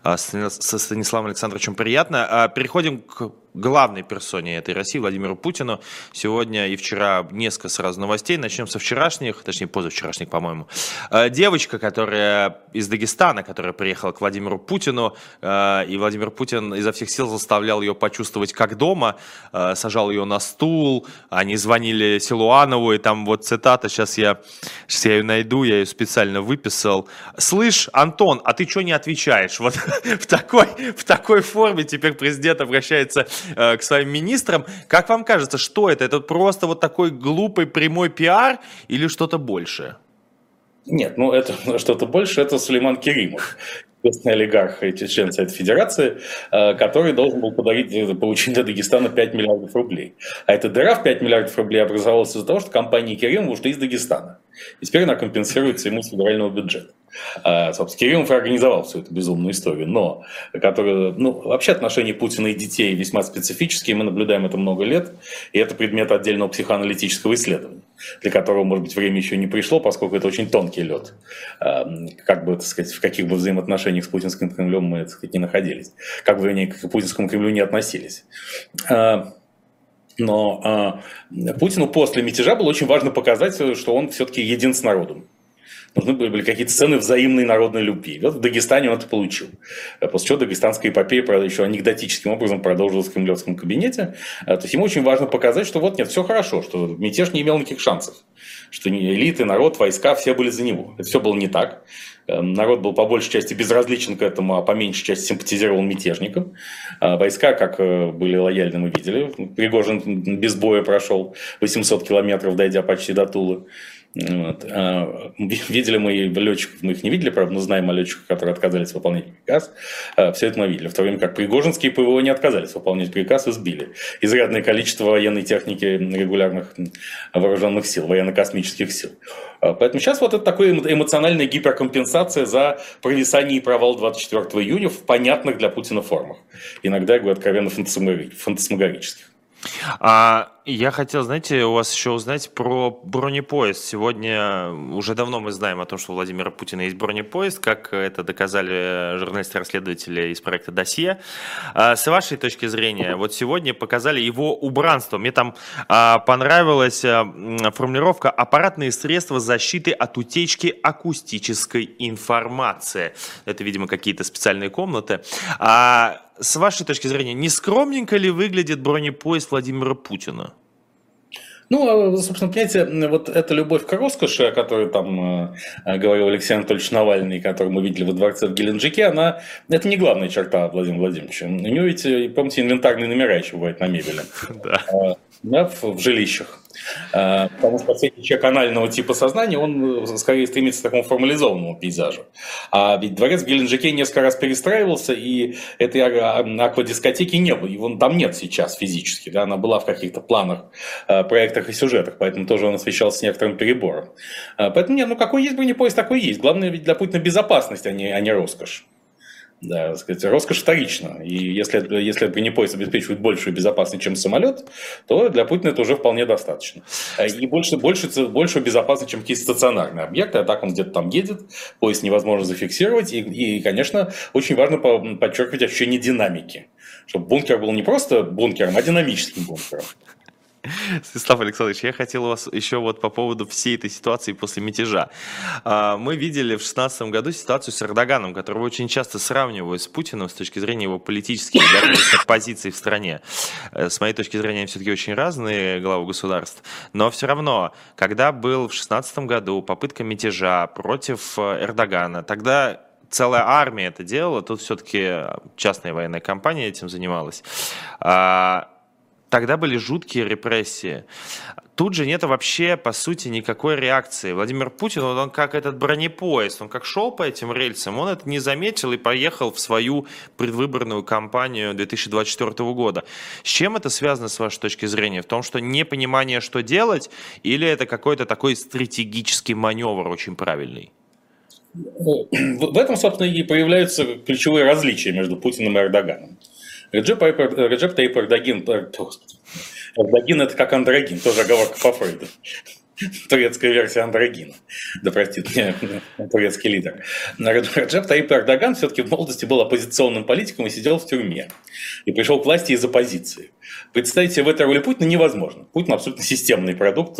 Speaker 1: со Станиславом Александровичем приятно. Переходим к главной персоне этой России, Владимиру Путину. Сегодня и вчера несколько сразу новостей. Начнем со вчерашних, точнее, позавчерашних, по-моему. Э, девочка, которая из Дагестана, которая приехала к Владимиру Путину, э, и Владимир Путин изо всех сил заставлял ее почувствовать как дома, э, сажал ее на стул, они звонили Силуанову, и там вот цитата, сейчас я, сейчас я ее найду, я ее специально выписал. «Слышь, Антон, а ты что не отвечаешь?» Вот в такой, в такой форме теперь президент обращается к своим министрам. Как вам кажется, что это? Это просто вот такой глупый прямой пиар или что-то большее?
Speaker 2: Нет, ну это что-то больше, это Сулейман Керимов известный олигарх и член Совета Федерации, э, который должен был подарить, э, получить для Дагестана 5 миллиардов рублей. А эта дыра в 5 миллиардов рублей образовалась из-за того, что компания Керимова ушла из Дагестана. И теперь она компенсируется ему с федерального бюджета. А, собственно, Кириллов организовал всю эту безумную историю, но которая, ну, вообще отношения Путина и детей весьма специфические, мы наблюдаем это много лет, и это предмет отдельного психоаналитического исследования, для которого, может быть, время еще не пришло, поскольку это очень тонкий лед, а, как бы, так сказать, в каких бы взаимоотношениях с путинским Кремлем мы, так сказать, не находились, как бы, вернее, к путинскому Кремлю не относились. А, но э, Путину после мятежа было очень важно показать, что он все-таки един с народом нужны были какие-то сцены взаимной народной любви. Вот в Дагестане он это получил. После чего дагестанская эпопея правда, еще анекдотическим образом продолжилась в кремлевском кабинете. То есть ему очень важно показать, что вот нет, все хорошо, что мятеж не имел никаких шансов. Что элиты, народ, войска, все были за него. Это все было не так. Народ был по большей части безразличен к этому, а по меньшей части симпатизировал мятежникам. Войска, как э, были лояльны, мы видели. Пригожин без боя прошел 800 километров, дойдя почти до Тулы. Вот. А, видели мы летчиков, мы их не видели, правда, но знаем о летчиках, которые отказались выполнять приказ. А, Все это мы видели. В то время как Пригожинские ПВО не отказались выполнять приказ и сбили изрядное количество военной техники регулярных вооруженных сил, военно-космических сил. А, поэтому сейчас вот это такая эмоциональная гиперкомпенсация за провисание и провал 24 июня в понятных для Путина формах. Иногда, я говорю, откровенно фантасмагорических.
Speaker 1: А я хотел, знаете, у вас еще узнать про бронепоезд. Сегодня уже давно мы знаем о том, что у Владимира Путина есть бронепоезд, как это доказали журналисты-расследователи из проекта «Досье». А с вашей точки зрения, вот сегодня показали его убранство. Мне там а, понравилась а, формулировка «аппаратные средства защиты от утечки акустической информации». Это, видимо, какие-то специальные комнаты. А с вашей точки зрения, не скромненько ли выглядит бронепоезд Владимира Путина?
Speaker 2: Ну, а, собственно, понимаете, вот эта любовь к роскоши, о которой там э, говорил Алексей Анатольевич Навальный, которую мы видели во дворце в Геленджике, она, это не главная черта Владимира Владимировича. У него ведь, помните, инвентарные номера еще бывают на мебели. Да. А, да, в, жилищах. А, потому что последний человек анального типа сознания, он э, скорее стремится к такому формализованному пейзажу. А ведь дворец в Геленджике несколько раз перестраивался, и этой аквадискотеки не было. Его там нет сейчас физически. Да? Она была в каких-то планах, э, проектах сюжетах, поэтому тоже он освещался с некоторым перебором. А, поэтому нет, ну какой есть бронепоезд, такой есть. Главное ведь для Путина безопасность, а не, а не роскошь. Да, сказать, роскошь вторична. И если, если бронепоезд обеспечивает большую безопасность, чем самолет, то для Путина это уже вполне достаточно. И больше, больше, больше безопасность, чем какие-то стационарные объекты, а так он где-то там едет, поезд невозможно зафиксировать. И, и, конечно, очень важно подчеркивать ощущение динамики. Чтобы бункер был не просто бункером, а динамическим бункером.
Speaker 1: Станислав Александрович, я хотел вас еще вот по поводу всей этой ситуации после мятежа. А, мы видели в 2016 году ситуацию с Эрдоганом, которого очень часто сравнивают с Путиным с точки зрения его политических позиций в стране. Э, с моей точки зрения, они все-таки очень разные главы государств. Но все равно, когда был в 2016 году попытка мятежа против э, Эрдогана, тогда целая армия это делала, тут все-таки частная военная компания этим занималась а, Тогда были жуткие репрессии. Тут же нет вообще, по сути, никакой реакции. Владимир Путин, вот он как этот бронепоезд, он как шел по этим рельсам, он это не заметил и поехал в свою предвыборную кампанию 2024 года. С чем это связано, с вашей точки зрения? В том, что непонимание, что делать, или это какой-то такой стратегический маневр очень правильный?
Speaker 2: В этом, собственно, и проявляются ключевые различия между Путиным и Эрдоганом. Реджеп, Реджеп Таип Эрдогин, Эрдогин это как андрогин, тоже оговорка по Фрейду. Турецкая версия андрогина. Да простит меня турецкий лидер. Реджеп Таип Эрдоган все-таки в молодости был оппозиционным политиком и сидел в тюрьме. И пришел к власти из оппозиции. Представить себе в этой роли Путина невозможно. Путин абсолютно системный продукт,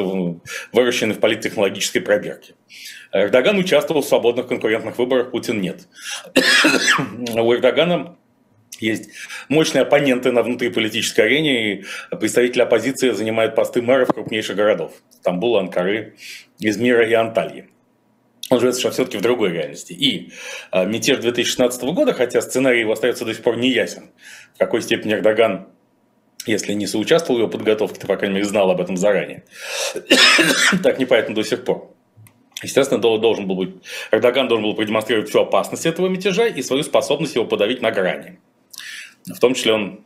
Speaker 2: выращенный в политтехнологической пробирке. Эрдоган участвовал в свободных конкурентных выборах, Путин нет. У Эрдогана есть мощные оппоненты на внутриполитической арене, и представители оппозиции занимают посты мэров крупнейших городов. Стамбула, Анкары, Измира и Антальи. Он живет все-таки в другой реальности. И э, мятеж 2016 года, хотя сценарий его остается до сих пор не ясен, в какой степени Эрдоган если не соучаствовал в его подготовке, то, по крайней мере, знал об этом заранее. так непонятно до сих пор. Естественно, должен был быть, Эрдоган должен был продемонстрировать всю опасность этого мятежа и свою способность его подавить на грани. В том числе он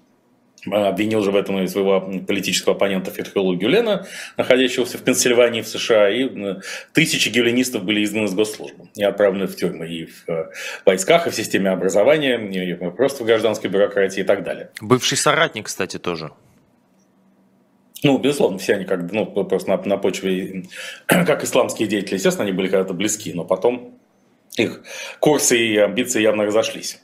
Speaker 2: а, обвинил же в этом и своего политического оппонента Фетхулу Гюлена, находящегося в Пенсильвании в США, и э, тысячи гюленистов были изгнаны с госслужбы и отправлены в тюрьмы и в э, войсках, и в системе образования, и просто в гражданской бюрократии и так далее.
Speaker 1: Бывший соратник, кстати, тоже.
Speaker 2: Ну, безусловно, все они как ну, просто на, на почве, как исламские деятели, естественно, они были когда-то близки, но потом их курсы и амбиции явно разошлись.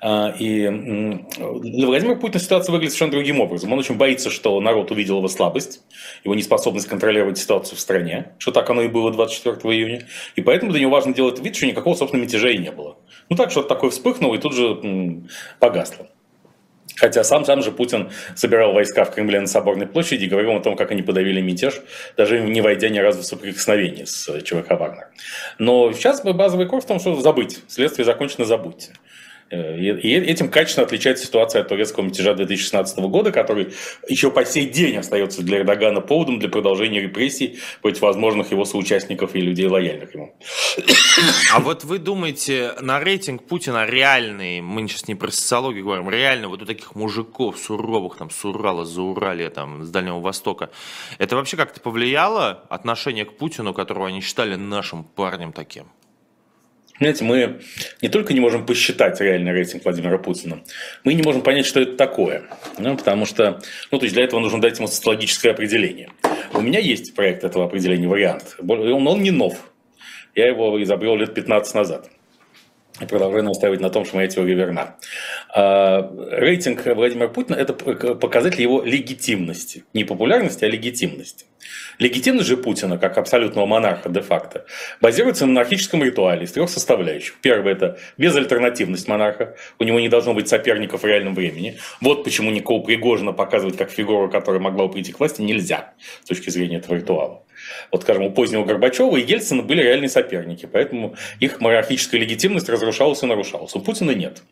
Speaker 2: А, и для Владимира Путина ситуация выглядит совершенно другим образом. Он очень боится, что народ увидел его слабость, его неспособность контролировать ситуацию в стране, что так оно и было 24 июня. И поэтому для него важно делать вид, что никакого, собственно, мятежа и не было. Ну так, что-то такое вспыхнуло и тут же погасло. Хотя сам, сам же Путин собирал войска в Кремле на Соборной площади и говорил о том, как они подавили мятеж, даже не войдя ни разу в соприкосновение с ЧВК Вагнер. Но сейчас базовый курс в том, что забыть. Следствие закончено, забудьте. Э, и этим качественно отличается ситуация от турецкого мятежа 2016 года, который еще по сей день остается для Эрдогана поводом для продолжения репрессий против возможных его соучастников и людей, лояльных ему.
Speaker 1: А вот вы думаете, на рейтинг Путина реальный, мы сейчас не про социологию говорим, реально вот у таких мужиков суровых, там, с Урала, за Урале, там, с Дальнего Востока, это вообще как-то повлияло отношение к Путину, которого они считали нашим парнем таким?
Speaker 2: Знаете, мы не только не можем посчитать реальный рейтинг Владимира Путина, мы не можем понять, что это такое. Ну, потому что, ну, то есть для этого нужно дать ему социологическое определение. У меня есть проект этого определения, вариант. Он, он не нов. Я его изобрел лет 15 назад. И продолжаю настаивать на том, что моя теория верна. А, рейтинг Владимира Путина – это показатель его легитимности. Не популярности, а легитимности. Легитимность же Путина, как абсолютного монарха де-факто, базируется на монархическом ритуале из трех составляющих. Первое – это безальтернативность монарха. У него не должно быть соперников в реальном времени. Вот почему Никола Пригожина показывать как фигуру, которая могла бы прийти к власти, нельзя с точки зрения этого ритуала. Вот, скажем, у позднего Горбачева и Ельцина были реальные соперники, поэтому их монархическая легитимность разрушалась и нарушалась. У Путина нет.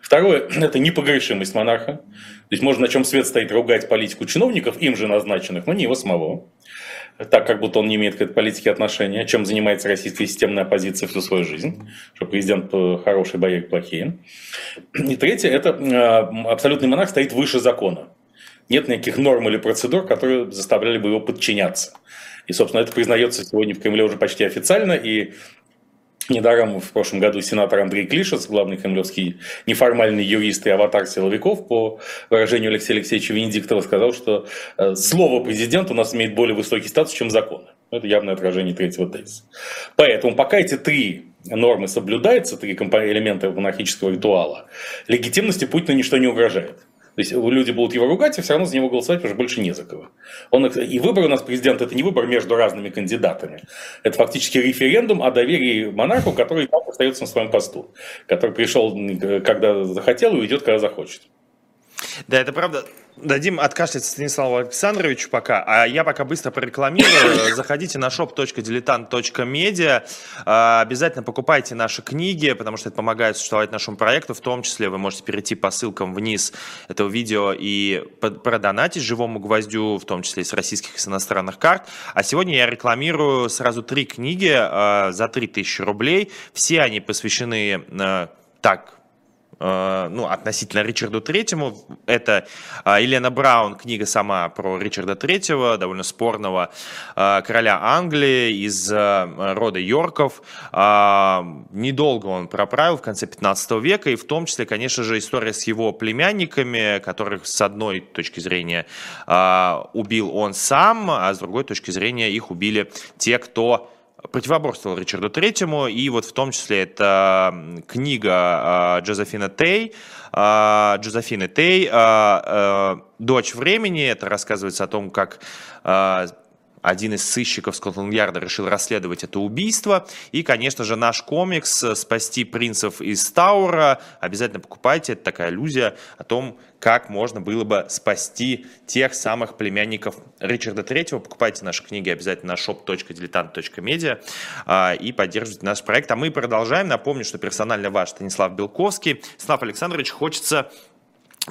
Speaker 2: Второе – это непогрешимость монарха. То есть можно на чем свет стоит ругать политику чиновников, им же назначенных, но не его самого так как будто он не имеет к этой политике отношения, чем занимается российская системная оппозиция всю свою жизнь, что президент э, хороший, бояре плохие. И третье, это э, абсолютный монарх стоит выше закона. Нет никаких норм или процедур, которые заставляли бы его подчиняться. И, собственно, это признается сегодня в Кремле уже почти официально, и Недаром в прошлом году сенатор Андрей Клишес, главный кремлевский неформальный юрист и аватар силовиков, по выражению Алексея Алексеевича Венедиктова, сказал, что э, слово президент у нас имеет более высокий статус, чем законы. Это явное отражение третьего тезиса. Поэтому пока эти три нормы соблюдаются, три элемента монархического ритуала, легитимности Путина ничто не угрожает. То есть люди будут его ругать, и все равно за него голосовать, потому что больше не за кого. Он, и выбор у нас президента – это не выбор между разными кандидатами. Это фактически референдум о доверии монарху, который так остается на своем посту. Который пришел, когда захотел, и уйдет, когда захочет.
Speaker 1: Да, это правда. Дадим откашляться Станиславу Александровичу пока, а я пока быстро прорекламирую. Заходите на shop.diletant.media, а, обязательно покупайте наши книги, потому что это помогает существовать нашему проекту, в том числе вы можете перейти по ссылкам вниз этого видео и продонатить живому гвоздю, в том числе из российских и с иностранных карт. А сегодня я рекламирую сразу три книги а, за 3000 рублей. Все они посвящены а, так, ну, относительно Ричарду Третьему. Это э, Елена Браун, книга сама про Ричарда Третьего, довольно спорного э, короля Англии из э, рода Йорков. Э, недолго он проправил, в конце 15 века, и в том числе, конечно же, история с его племянниками, которых с одной точки зрения э, убил он сам, а с другой точки зрения их убили те, кто противоборствовал Ричарду Третьему, и вот в том числе это книга Джозефина Тей, Джозефины Тей «Дочь времени». Это рассказывается о том, как один из сыщиков Скотланд-Ярда решил расследовать это убийство. И, конечно же, наш комикс «Спасти принцев из Таура». Обязательно покупайте, это такая иллюзия о том, как можно было бы спасти тех самых племянников Ричарда Третьего. Покупайте наши книги обязательно на shop.diletant.media а, и поддерживайте наш проект. А мы продолжаем. Напомню, что персонально ваш Станислав Белковский. Станислав Александрович, хочется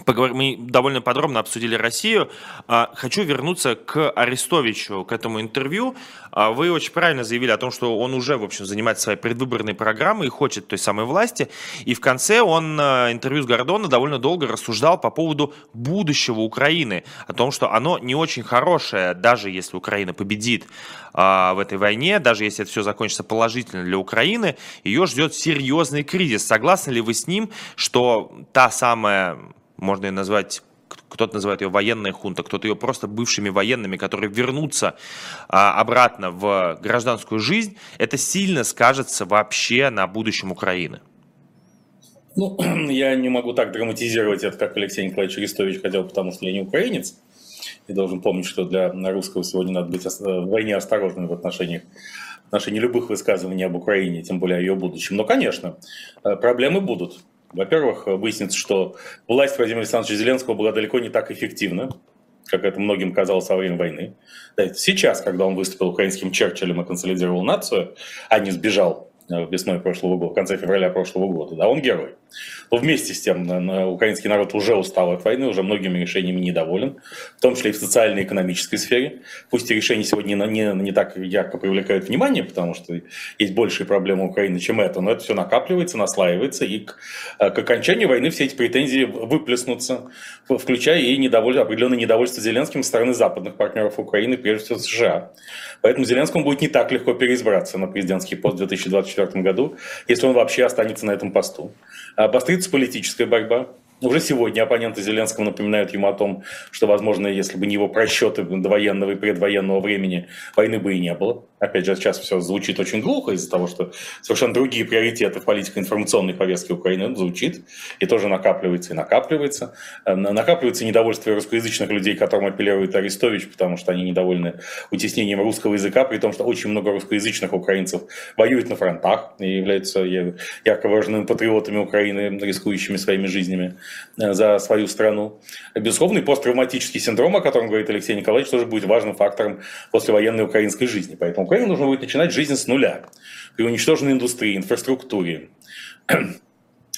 Speaker 1: Поговорим, мы довольно подробно обсудили Россию. А, хочу вернуться к Арестовичу, к этому интервью. А, вы очень правильно заявили о том, что он уже, в общем, занимается своей предвыборной программой и хочет той самой власти. И в конце он а, интервью с Гордона довольно долго рассуждал по поводу будущего Украины, о том, что оно не очень хорошее, даже если Украина победит в этой войне, даже если это все закончится положительно для Украины, ее ждет серьезный кризис. Согласны ли вы с ним, что та самая можно ее назвать кто-то называет ее военная хунта, кто-то ее просто бывшими военными, которые вернутся а, обратно в гражданскую жизнь, это сильно скажется вообще на будущем Украины.
Speaker 2: Ну, я не могу так драматизировать это, как Алексей Николаевич Арестович хотел, потому что я не украинец. И должен помнить, что для русского сегодня надо быть в войне осторожным в отношениях отношении любых высказываний об Украине, тем более о ее будущем. Но, конечно, э, проблемы будут. Во-первых, выяснится, что власть Владимира Александровича Зеленского была далеко не так эффективна, как это многим казалось во время войны. Сейчас, когда он выступил украинским Черчиллем и консолидировал нацию, а не сбежал весной прошлого года, в конце февраля прошлого года, да, он герой. Но вместе с тем украинский народ уже устал от войны, уже многими решениями недоволен, в том числе и в социальной и экономической сфере. Пусть и решения сегодня не, не, не так ярко привлекают внимание, потому что есть большие проблемы Украины, чем это, но это все накапливается, наслаивается, и к, э, к окончанию войны все эти претензии выплеснутся, включая и недовольство, определенное недовольство Зеленским со стороны западных партнеров Украины, прежде всего США. Поэтому Зеленскому будет не так легко переизбраться на президентский пост в 2024 году, если он вообще останется на этом посту. Обострится политическая борьба. Уже сегодня оппоненты Зеленского напоминают ему о том, что, возможно, если бы не его просчеты довоенного и предвоенного времени, войны бы и не было. Опять же, сейчас все звучит очень глухо из-за того, что совершенно другие приоритеты в политико-информационной повестке Украины звучит, и тоже накапливается и накапливается. Э, накапливается недовольство русскоязычных людей, которым апеллирует Арестович, потому что они недовольны утеснением русского языка, при том, что очень много русскоязычных украинцев воюют на фронтах и являются ярко выраженными патриотами Украины, рискующими своими жизнями за свою страну. Безусловно, и посттравматический синдром, о котором говорит Алексей Николаевич, тоже будет важным фактором послевоенной украинской жизни. Поэтому Украине нужно будет начинать жизнь с нуля. При уничтоженной индустрии, инфраструктуре.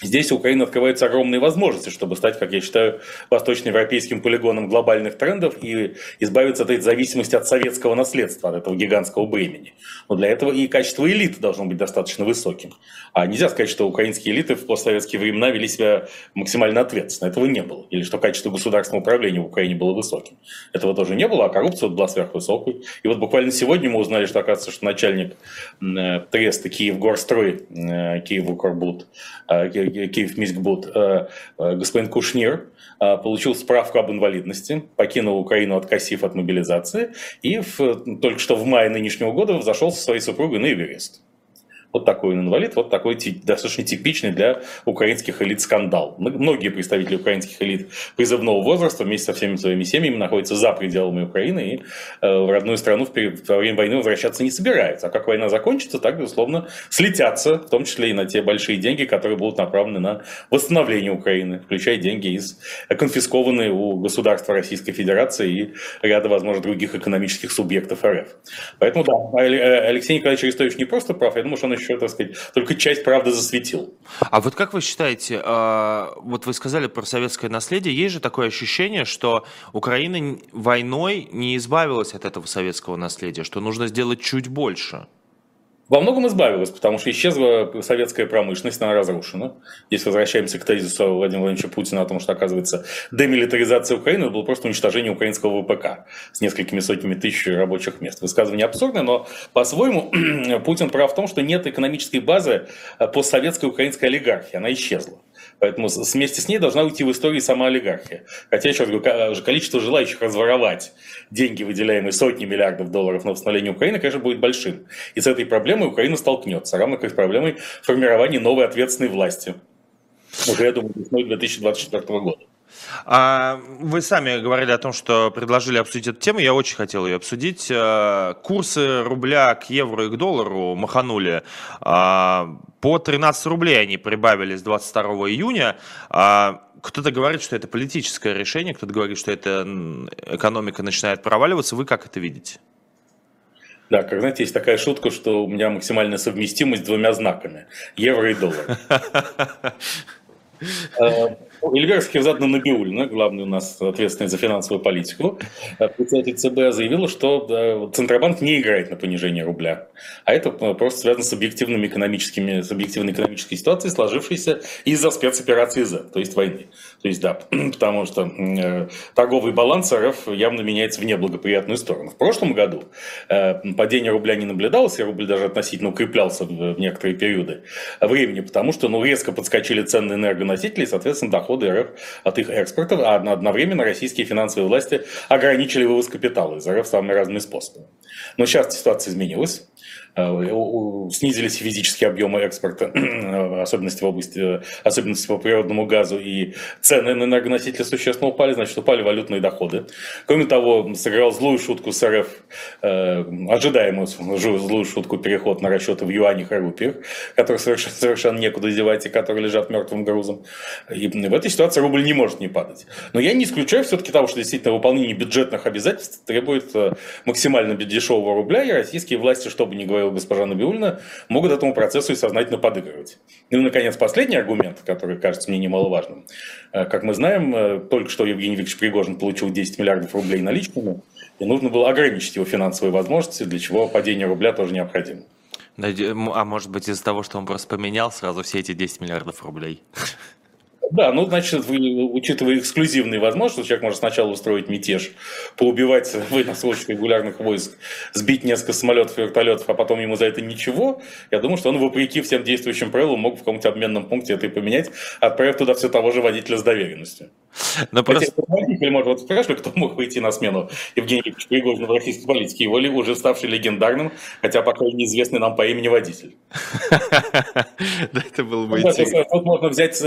Speaker 2: Здесь у Украины огромные возможности, чтобы стать, как я считаю, восточноевропейским полигоном глобальных трендов и избавиться от этой зависимости от советского наследства, от этого гигантского бремени. Но для этого и качество элиты должно быть достаточно высоким. А нельзя сказать, что украинские элиты в постсоветские времена вели себя максимально ответственно. Этого не было. Или что качество государственного управления в Украине было высоким. Этого тоже не было, а коррупция была сверхвысокой. И вот буквально сегодня мы узнали, что, оказывается, что начальник э, Треста Киев-Горстрой, э, Киев-Укрбуд, э, Киев Мискбуд, э, э, господин Кушнир, э, получил справку об инвалидности, покинул Украину, откосив от мобилизации, и в, только что в мае нынешнего года зашел со своей супругой на Эверест. Вот такой он инвалид, вот такой достаточно типичный для украинских элит скандал. Многие представители украинских элит призывного возраста вместе со всеми своими семьями находятся за пределами Украины и э, в родную страну во время войны возвращаться не собираются. А как война закончится, так, безусловно, слетятся, в том числе и на те большие деньги, которые будут направлены на восстановление Украины, включая деньги из конфискованные у государства Российской Федерации и ряда, возможно, других экономических субъектов РФ. Поэтому, да, Алексей Николаевич Арестович не просто прав, я думаю, что он так сказать, только часть правды засветил.
Speaker 1: А вот как вы считаете, а, вот вы сказали про советское наследие, есть же такое ощущение, что Украина войной не избавилась от этого советского наследия, что нужно сделать чуть больше?
Speaker 2: Во многом избавилась, потому что исчезла советская промышленность, она разрушена. Если возвращаемся к тезису Владимира Владимировича Путина о том, что, оказывается, демилитаризация Украины было просто уничтожение украинского ВПК с несколькими сотнями тысяч рабочих мест. Высказывание абсурдное, но по-своему Путин прав в том, что нет экономической базы постсоветской украинской олигархии, она исчезла. Поэтому вместе с ней должна уйти в историю сама олигархия. Хотя, еще раз говорю, количество желающих разворовать деньги, выделяемые сотни миллиардов долларов на восстановление Украины, конечно, будет большим. И с этой проблемой Украина столкнется, равно как с проблемой формирования новой ответственной власти. Уже, я думаю, весной 2024 года.
Speaker 1: А вы сами говорили о том, что предложили обсудить эту тему. Я очень хотел ее обсудить. Э, курсы рубля к евро и к доллару маханули. А, по 13 рублей они прибавили с 22 июня. А, кто-то говорит, что это политическое решение, кто-то говорит, что это экономика начинает проваливаться. Вы как это видите?
Speaker 2: Да, как знаете, есть такая шутка, что у меня максимальная совместимость с двумя знаками. Евро и доллар. Э, Ильверский задал Набиулина, главный у нас ответственный за финансовую политику, э, председатель ЦБ заявила, что Центробанк не играет на понижение рубля. А это э, просто связано с объективными экономическими, с объективной экономической ситуацией, сложившейся из-за спецоперации Z, то есть войны. То есть да, потому что э, торговый баланс РФ явно меняется в неблагоприятную сторону. В прошлом году падение рубля не наблюдалось, и рубль даже относительно укреплялся в некоторые периоды времени, потому что ну, резко подскочили цены на энергоносители, и, соответственно, доход доходы РФ от их экспорта, а одновременно российские финансовые власти ограничили вывоз капитала из РФ самыми разными способами. Но сейчас ситуация изменилась. Э, снизились физические объемы экспорта, особенности в области, особенности по природному газу и цены на энергоносители существенно упали, значит, упали валютные доходы. Кроме того, сыграл злую шутку с РФ, э, ожидаемую злую шутку переход на расчеты в юанях и рупиях, которые совершенно, совершенно некуда девать и которые лежат мертвым грузом. И в этой ситуации рубль не может не падать. Но я не исключаю все-таки того, что действительно выполнение бюджетных обязательств требует э, максимально дешевого рубля, и российские власти, чтобы не говорить говорила госпожа Набиульна, могут этому процессу и сознательно подыгрывать. Ну и, наконец, последний аргумент, который кажется мне немаловажным. Э, как мы знаем, э, только что Евгений Викторович Пригожин получил 10 миллиардов рублей наличными, и нужно было ограничить его финансовые возможности, для чего падение рубля тоже необходимо.
Speaker 1: А может быть из-за того, что он просто поменял сразу все эти 10 миллиардов рублей?
Speaker 2: Да, ну, значит, вы, учитывая эксклюзивные возможности, человек может сначала устроить мятеж, поубивать военнослужащих регулярных войск, сбить несколько самолетов и вертолетов, а потом ему за это ничего, я думаю, что он, вопреки всем действующим правилам, мог в каком-нибудь обменном пункте это и поменять, отправив туда все того же водителя с доверенностью. Но просто... Водитель, может, вот спрашивали, кто мог выйти на смену Евгения Ильича Пригожина в российской политике, его ли уже ставший легендарным, хотя пока неизвестный нам по имени водитель.
Speaker 1: Да, это был бы
Speaker 2: Тут можно взять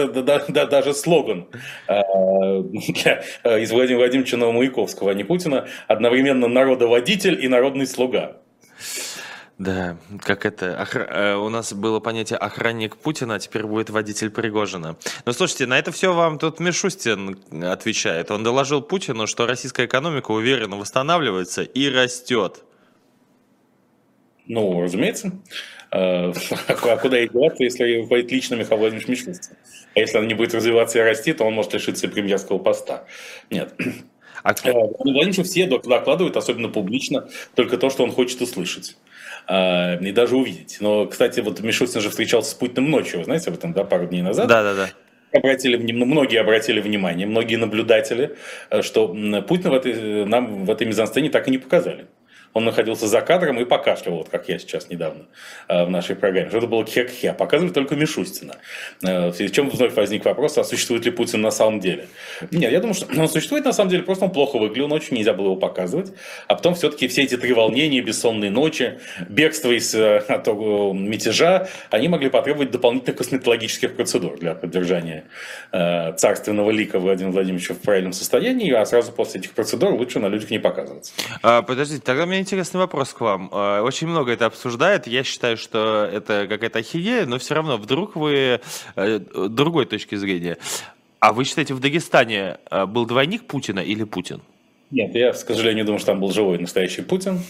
Speaker 2: даже слоган э, э, из Владимира Владимировича Новомаяковского, а не Путина, одновременно народоводитель и народный слуга.
Speaker 1: Да, как это, охр... Э, у нас было понятие охранник Путина, а теперь будет водитель Пригожина. Ну, слушайте, на это все вам тут Мишустин отвечает. Он доложил Путину, что российская экономика уверенно восстанавливается и растет.
Speaker 2: Ну, разумеется. А куда ей деваться, если будет лично Михаил Владимирович Мишустин? А если она не будет развиваться и расти, то он может лишиться премьерского поста. Нет. А кто? Владимировичу все докладывают, особенно публично, только то, что он хочет услышать а, и даже увидеть. Но, кстати, вот Мишустин же встречался с Путиным ночью, вы знаете об этом, да, пару дней назад?
Speaker 1: Да, да, да.
Speaker 2: Обратили, многие обратили внимание, многие наблюдатели, э, что Путина в этой, нам в этой мизансцене так и не показали он находился за кадром и покашливал, вот как я сейчас недавно э, в нашей программе. Что это было хе-хе. Показывали только Мишустина. Э, в чем вновь возник вопрос, а существует ли Путин на самом деле? Нет, я думаю, что он существует на самом деле, просто он плохо выглядел ночью, нельзя было его показывать. А потом все-таки все эти три волнения, бессонные ночи, бегство из э, от, мятежа, они могли потребовать дополнительных косметологических процедур для поддержания царственного лика Владимира Владимировича в правильном состоянии, а сразу после этих процедур лучше на людях не показываться.
Speaker 1: А, подождите, тогда меня интересный вопрос к вам. Э, очень много это обсуждает. Я считаю, что это какая-то ахинея, но все равно вдруг вы э, другой точки зрения. А вы считаете, в Дагестане э, был двойник Путина или Путин?
Speaker 2: Нет, я, к сожалению, думаю, что там был живой настоящий Путин.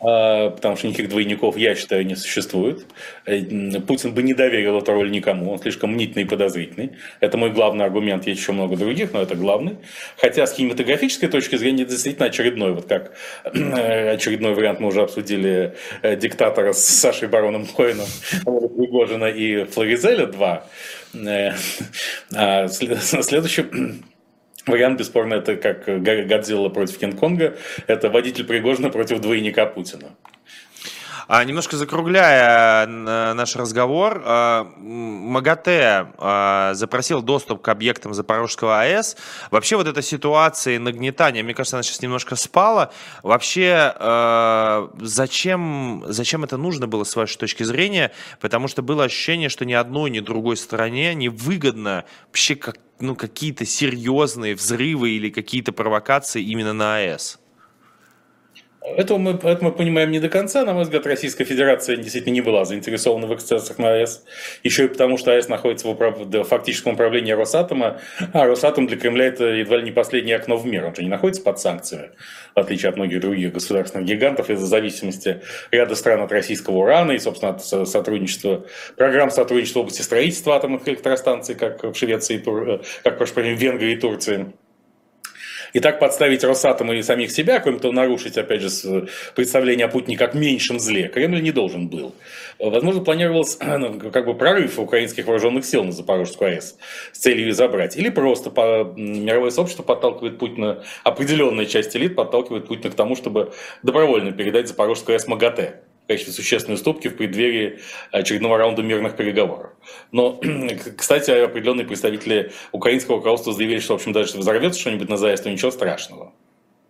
Speaker 2: А, потому что никаких двойников, я считаю, не существует. Э, Путин бы не доверил эту роль никому, он слишком мнительный и подозрительный. Это мой главный аргумент, есть еще много других, но это главный. Хотя с кинематографической точки зрения действительно очередной, вот как э, очередной вариант мы уже обсудили э, диктатора с Сашей Бароном Коином, Пригожина и Флоризеля 2. А следующий Вариант, бесспорно, это как Годзилла против Кинг-Конга. Это водитель Пригожина против двойника Путина.
Speaker 1: А, немножко закругляя э, наш разговор, э, МАГАТЭ э, запросил доступ к объектам Запорожского АЭС. Вообще вот эта ситуация нагнетания, мне кажется, она сейчас немножко спала. Вообще, зачем, зачем это нужно было с вашей точки зрения? Потому что было ощущение, что ни одной, ни другой стороне не выгодно вообще как, ну, какие-то серьезные взрывы или какие-то провокации именно на АЭС.
Speaker 2: Это мы, это мы понимаем не до конца. На мой взгляд, Российская Федерация действительно не была заинтересована в эксцессах на АЭС. Еще и потому, что АЭС находится в управ... фактическом управлении Росатома. А Росатом для Кремля это едва ли не последнее окно в мир. Он же не находится под санкциями, в отличие от многих других государственных гигантов, из-за зависимости ряда стран от российского урана и, собственно, от сотрудничества, программ сотрудничества в области строительства атомных электростанций, как в Швеции, э, как, прошу прощения, в Венгрии и Турции. И так подставить Росатом и самих себя, кроме того, нарушить, опять же, представление о Путине как меньшем зле, Кремль не должен был. Возможно, планировался ну, как бы прорыв украинских вооруженных сил на Запорожскую АЭС с целью ее забрать. Или просто по, мировое сообщество подталкивает Путина, определенная часть элит подталкивает Путина к тому, чтобы добровольно передать Запорожскую АЭС МАГАТЭ в качестве существенной уступки в преддверии очередного раунда мирных переговоров. Но, кстати, определенные представители украинского руководства заявили, что, в общем, даже если взорвется что-нибудь на заезд, то ничего страшного.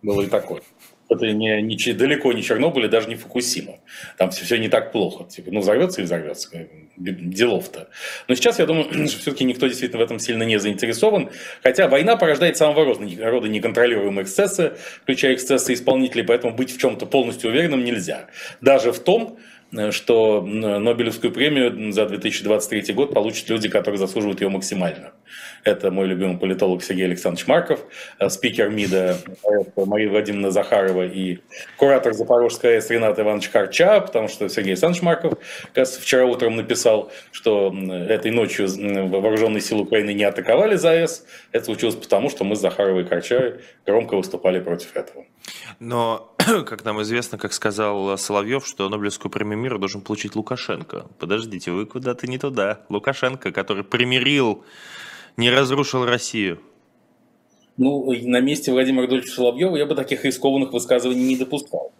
Speaker 2: Было и такое. Это не, не, далеко не Чернобыль и даже не Фукусима. Там все, все не так плохо. Типа, ну, взорвется и взорвется. Делов-то. Но сейчас, я думаю, что все-таки никто действительно в этом сильно не заинтересован. Хотя война порождает самого рода, неконтролируемые эксцессы, включая эксцессы исполнителей, поэтому быть в чем-то полностью уверенным нельзя. Даже в том, что Нобелевскую премию за 2023 год получат люди, которые заслуживают ее максимально. Это мой любимый политолог Сергей Александрович Марков, э, спикер МИДа Мария Владимировна Захарова и куратор Запорожской АЭС Ренат Иванович Харча, потому что Сергей Александрович Марков кажется, вчера утром написал, что этой ночью вооруженные силы Украины не атаковали за АЭС. Это случилось потому, что мы с Захаровой и Харча громко выступали против этого.
Speaker 1: Но, как нам известно, как сказал Соловьев, что Нобелевскую премию мира должен получить Лукашенко. Подождите, вы куда-то не туда. Лукашенко, который примирил, не разрушил Россию.
Speaker 2: Ну, на месте Владимира Рудольфовича Соловьева я бы таких рискованных высказываний не допускал.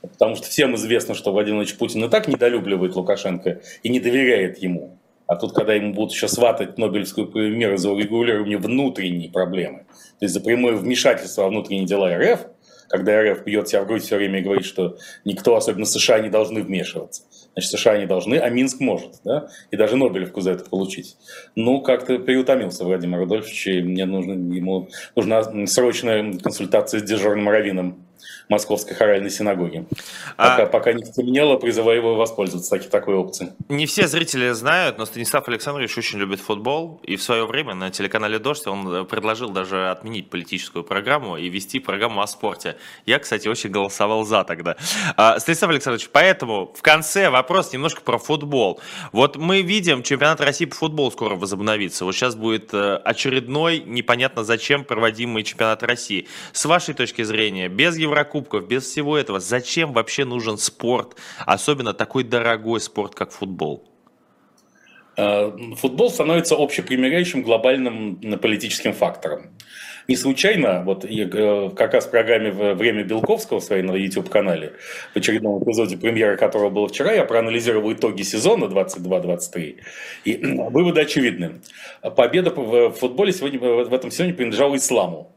Speaker 2: Потому что всем известно, что Владимир Путин и так недолюбливает Лукашенко и не доверяет ему. А тут, когда ему будут еще сватать Нобелевскую премию за урегулирование внутренней проблемы, то есть за прямое вмешательство во внутренние дела РФ, когда РФ бьет себя в грудь все время и говорит, что никто, особенно США, не должны вмешиваться. Значит, США не должны, а Минск может, да? И даже Нобелевку за это получить. Ну, как-то переутомился Владимир Рудольфович, и мне нужно, ему нужна срочная консультация с дежурным раввином Московской хоральной синагоги. А... Пока, пока не стемнело, призываю его воспользоваться таки, такой опцией.
Speaker 1: Не все зрители знают, но Станислав Александрович очень любит футбол. И в свое время на телеканале «Дождь» он предложил даже отменить политическую программу и вести программу о спорте. Я, кстати, очень голосовал за тогда. А, Станислав Александрович, поэтому в конце вопрос немножко про футбол. Вот мы видим, чемпионат России по футболу скоро возобновится. Вот сейчас будет э, очередной, непонятно зачем, проводимый чемпионат России. С вашей точки зрения, без Еврокубков, без всего этого, зачем вообще нужен спорт, особенно такой дорогой спорт, как футбол?
Speaker 2: Э, футбол становится общепримиряющим глобальным политическим фактором. Не случайно, вот э, как раз в программе «Время Белковского» в своей на YouTube-канале, в очередном эпизоде, премьера которого было вчера, я проанализировал итоги сезона 22-23. И выводы очевидны. Победа в футболе сегодня, в этом сезоне принадлежала исламу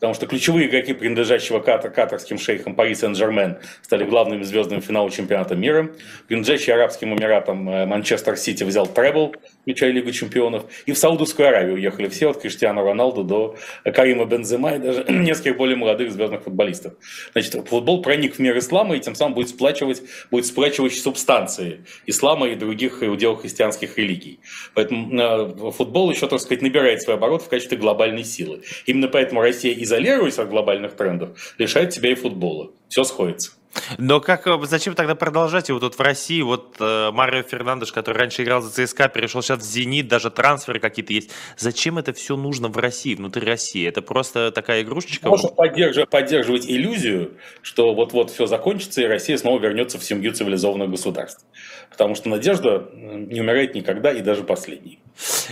Speaker 2: потому что ключевые игроки, принадлежащего катар, катарским шейхам Пари Сен-Жермен, стали главными звездами финала чемпионата мира. Принадлежащий Арабским Эмиратам э, Манчестер Сити взял требл, включая Лигу чемпионов. И в Саудовскую Аравию уехали все, от Криштиану Роналду до Карима Бензема и даже нескольких более молодых звездных футболистов. Значит, футбол проник в мир ислама и тем самым будет сплачивать, будет сплачивать субстанции ислама и других иудео-христианских религий. Поэтому э, футбол еще, так сказать, набирает свой оборот в качестве глобальной силы. Именно поэтому Россия из изолируясь от глобальных трендов, лишает тебя и футбола. Все сходится.
Speaker 1: Но как, э, зачем тогда продолжать его тут в России? Вот э, Марио Фернандеш, который раньше играл за ЦСКА, перешел сейчас в Зенит, даже трансферы какие-то есть. Зачем это все нужно в России, внутри России? Это просто такая игрушечка?
Speaker 2: Можно поддерживать, поддерживать иллюзию, что вот-вот все закончится, и Россия снова вернется в семью цивилизованных государств. Потому что надежда не умирает никогда, и даже последний.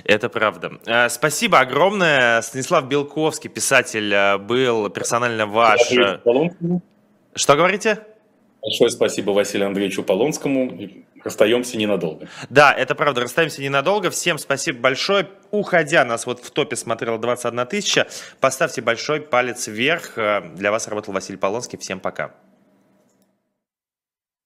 Speaker 1: Это правда. Э, спасибо огромное. Станислав Белковский, писатель, э, был персонально ваш... Что говорите?
Speaker 2: Большое спасибо Василию Андреевичу Полонскому. Расстаемся ненадолго.
Speaker 1: Да, это правда, расстаемся ненадолго. Всем спасибо большое. Уходя, нас вот в топе смотрела 21 тысяча. Поставьте большой палец вверх. Для вас работал Василий Полонский. Всем пока.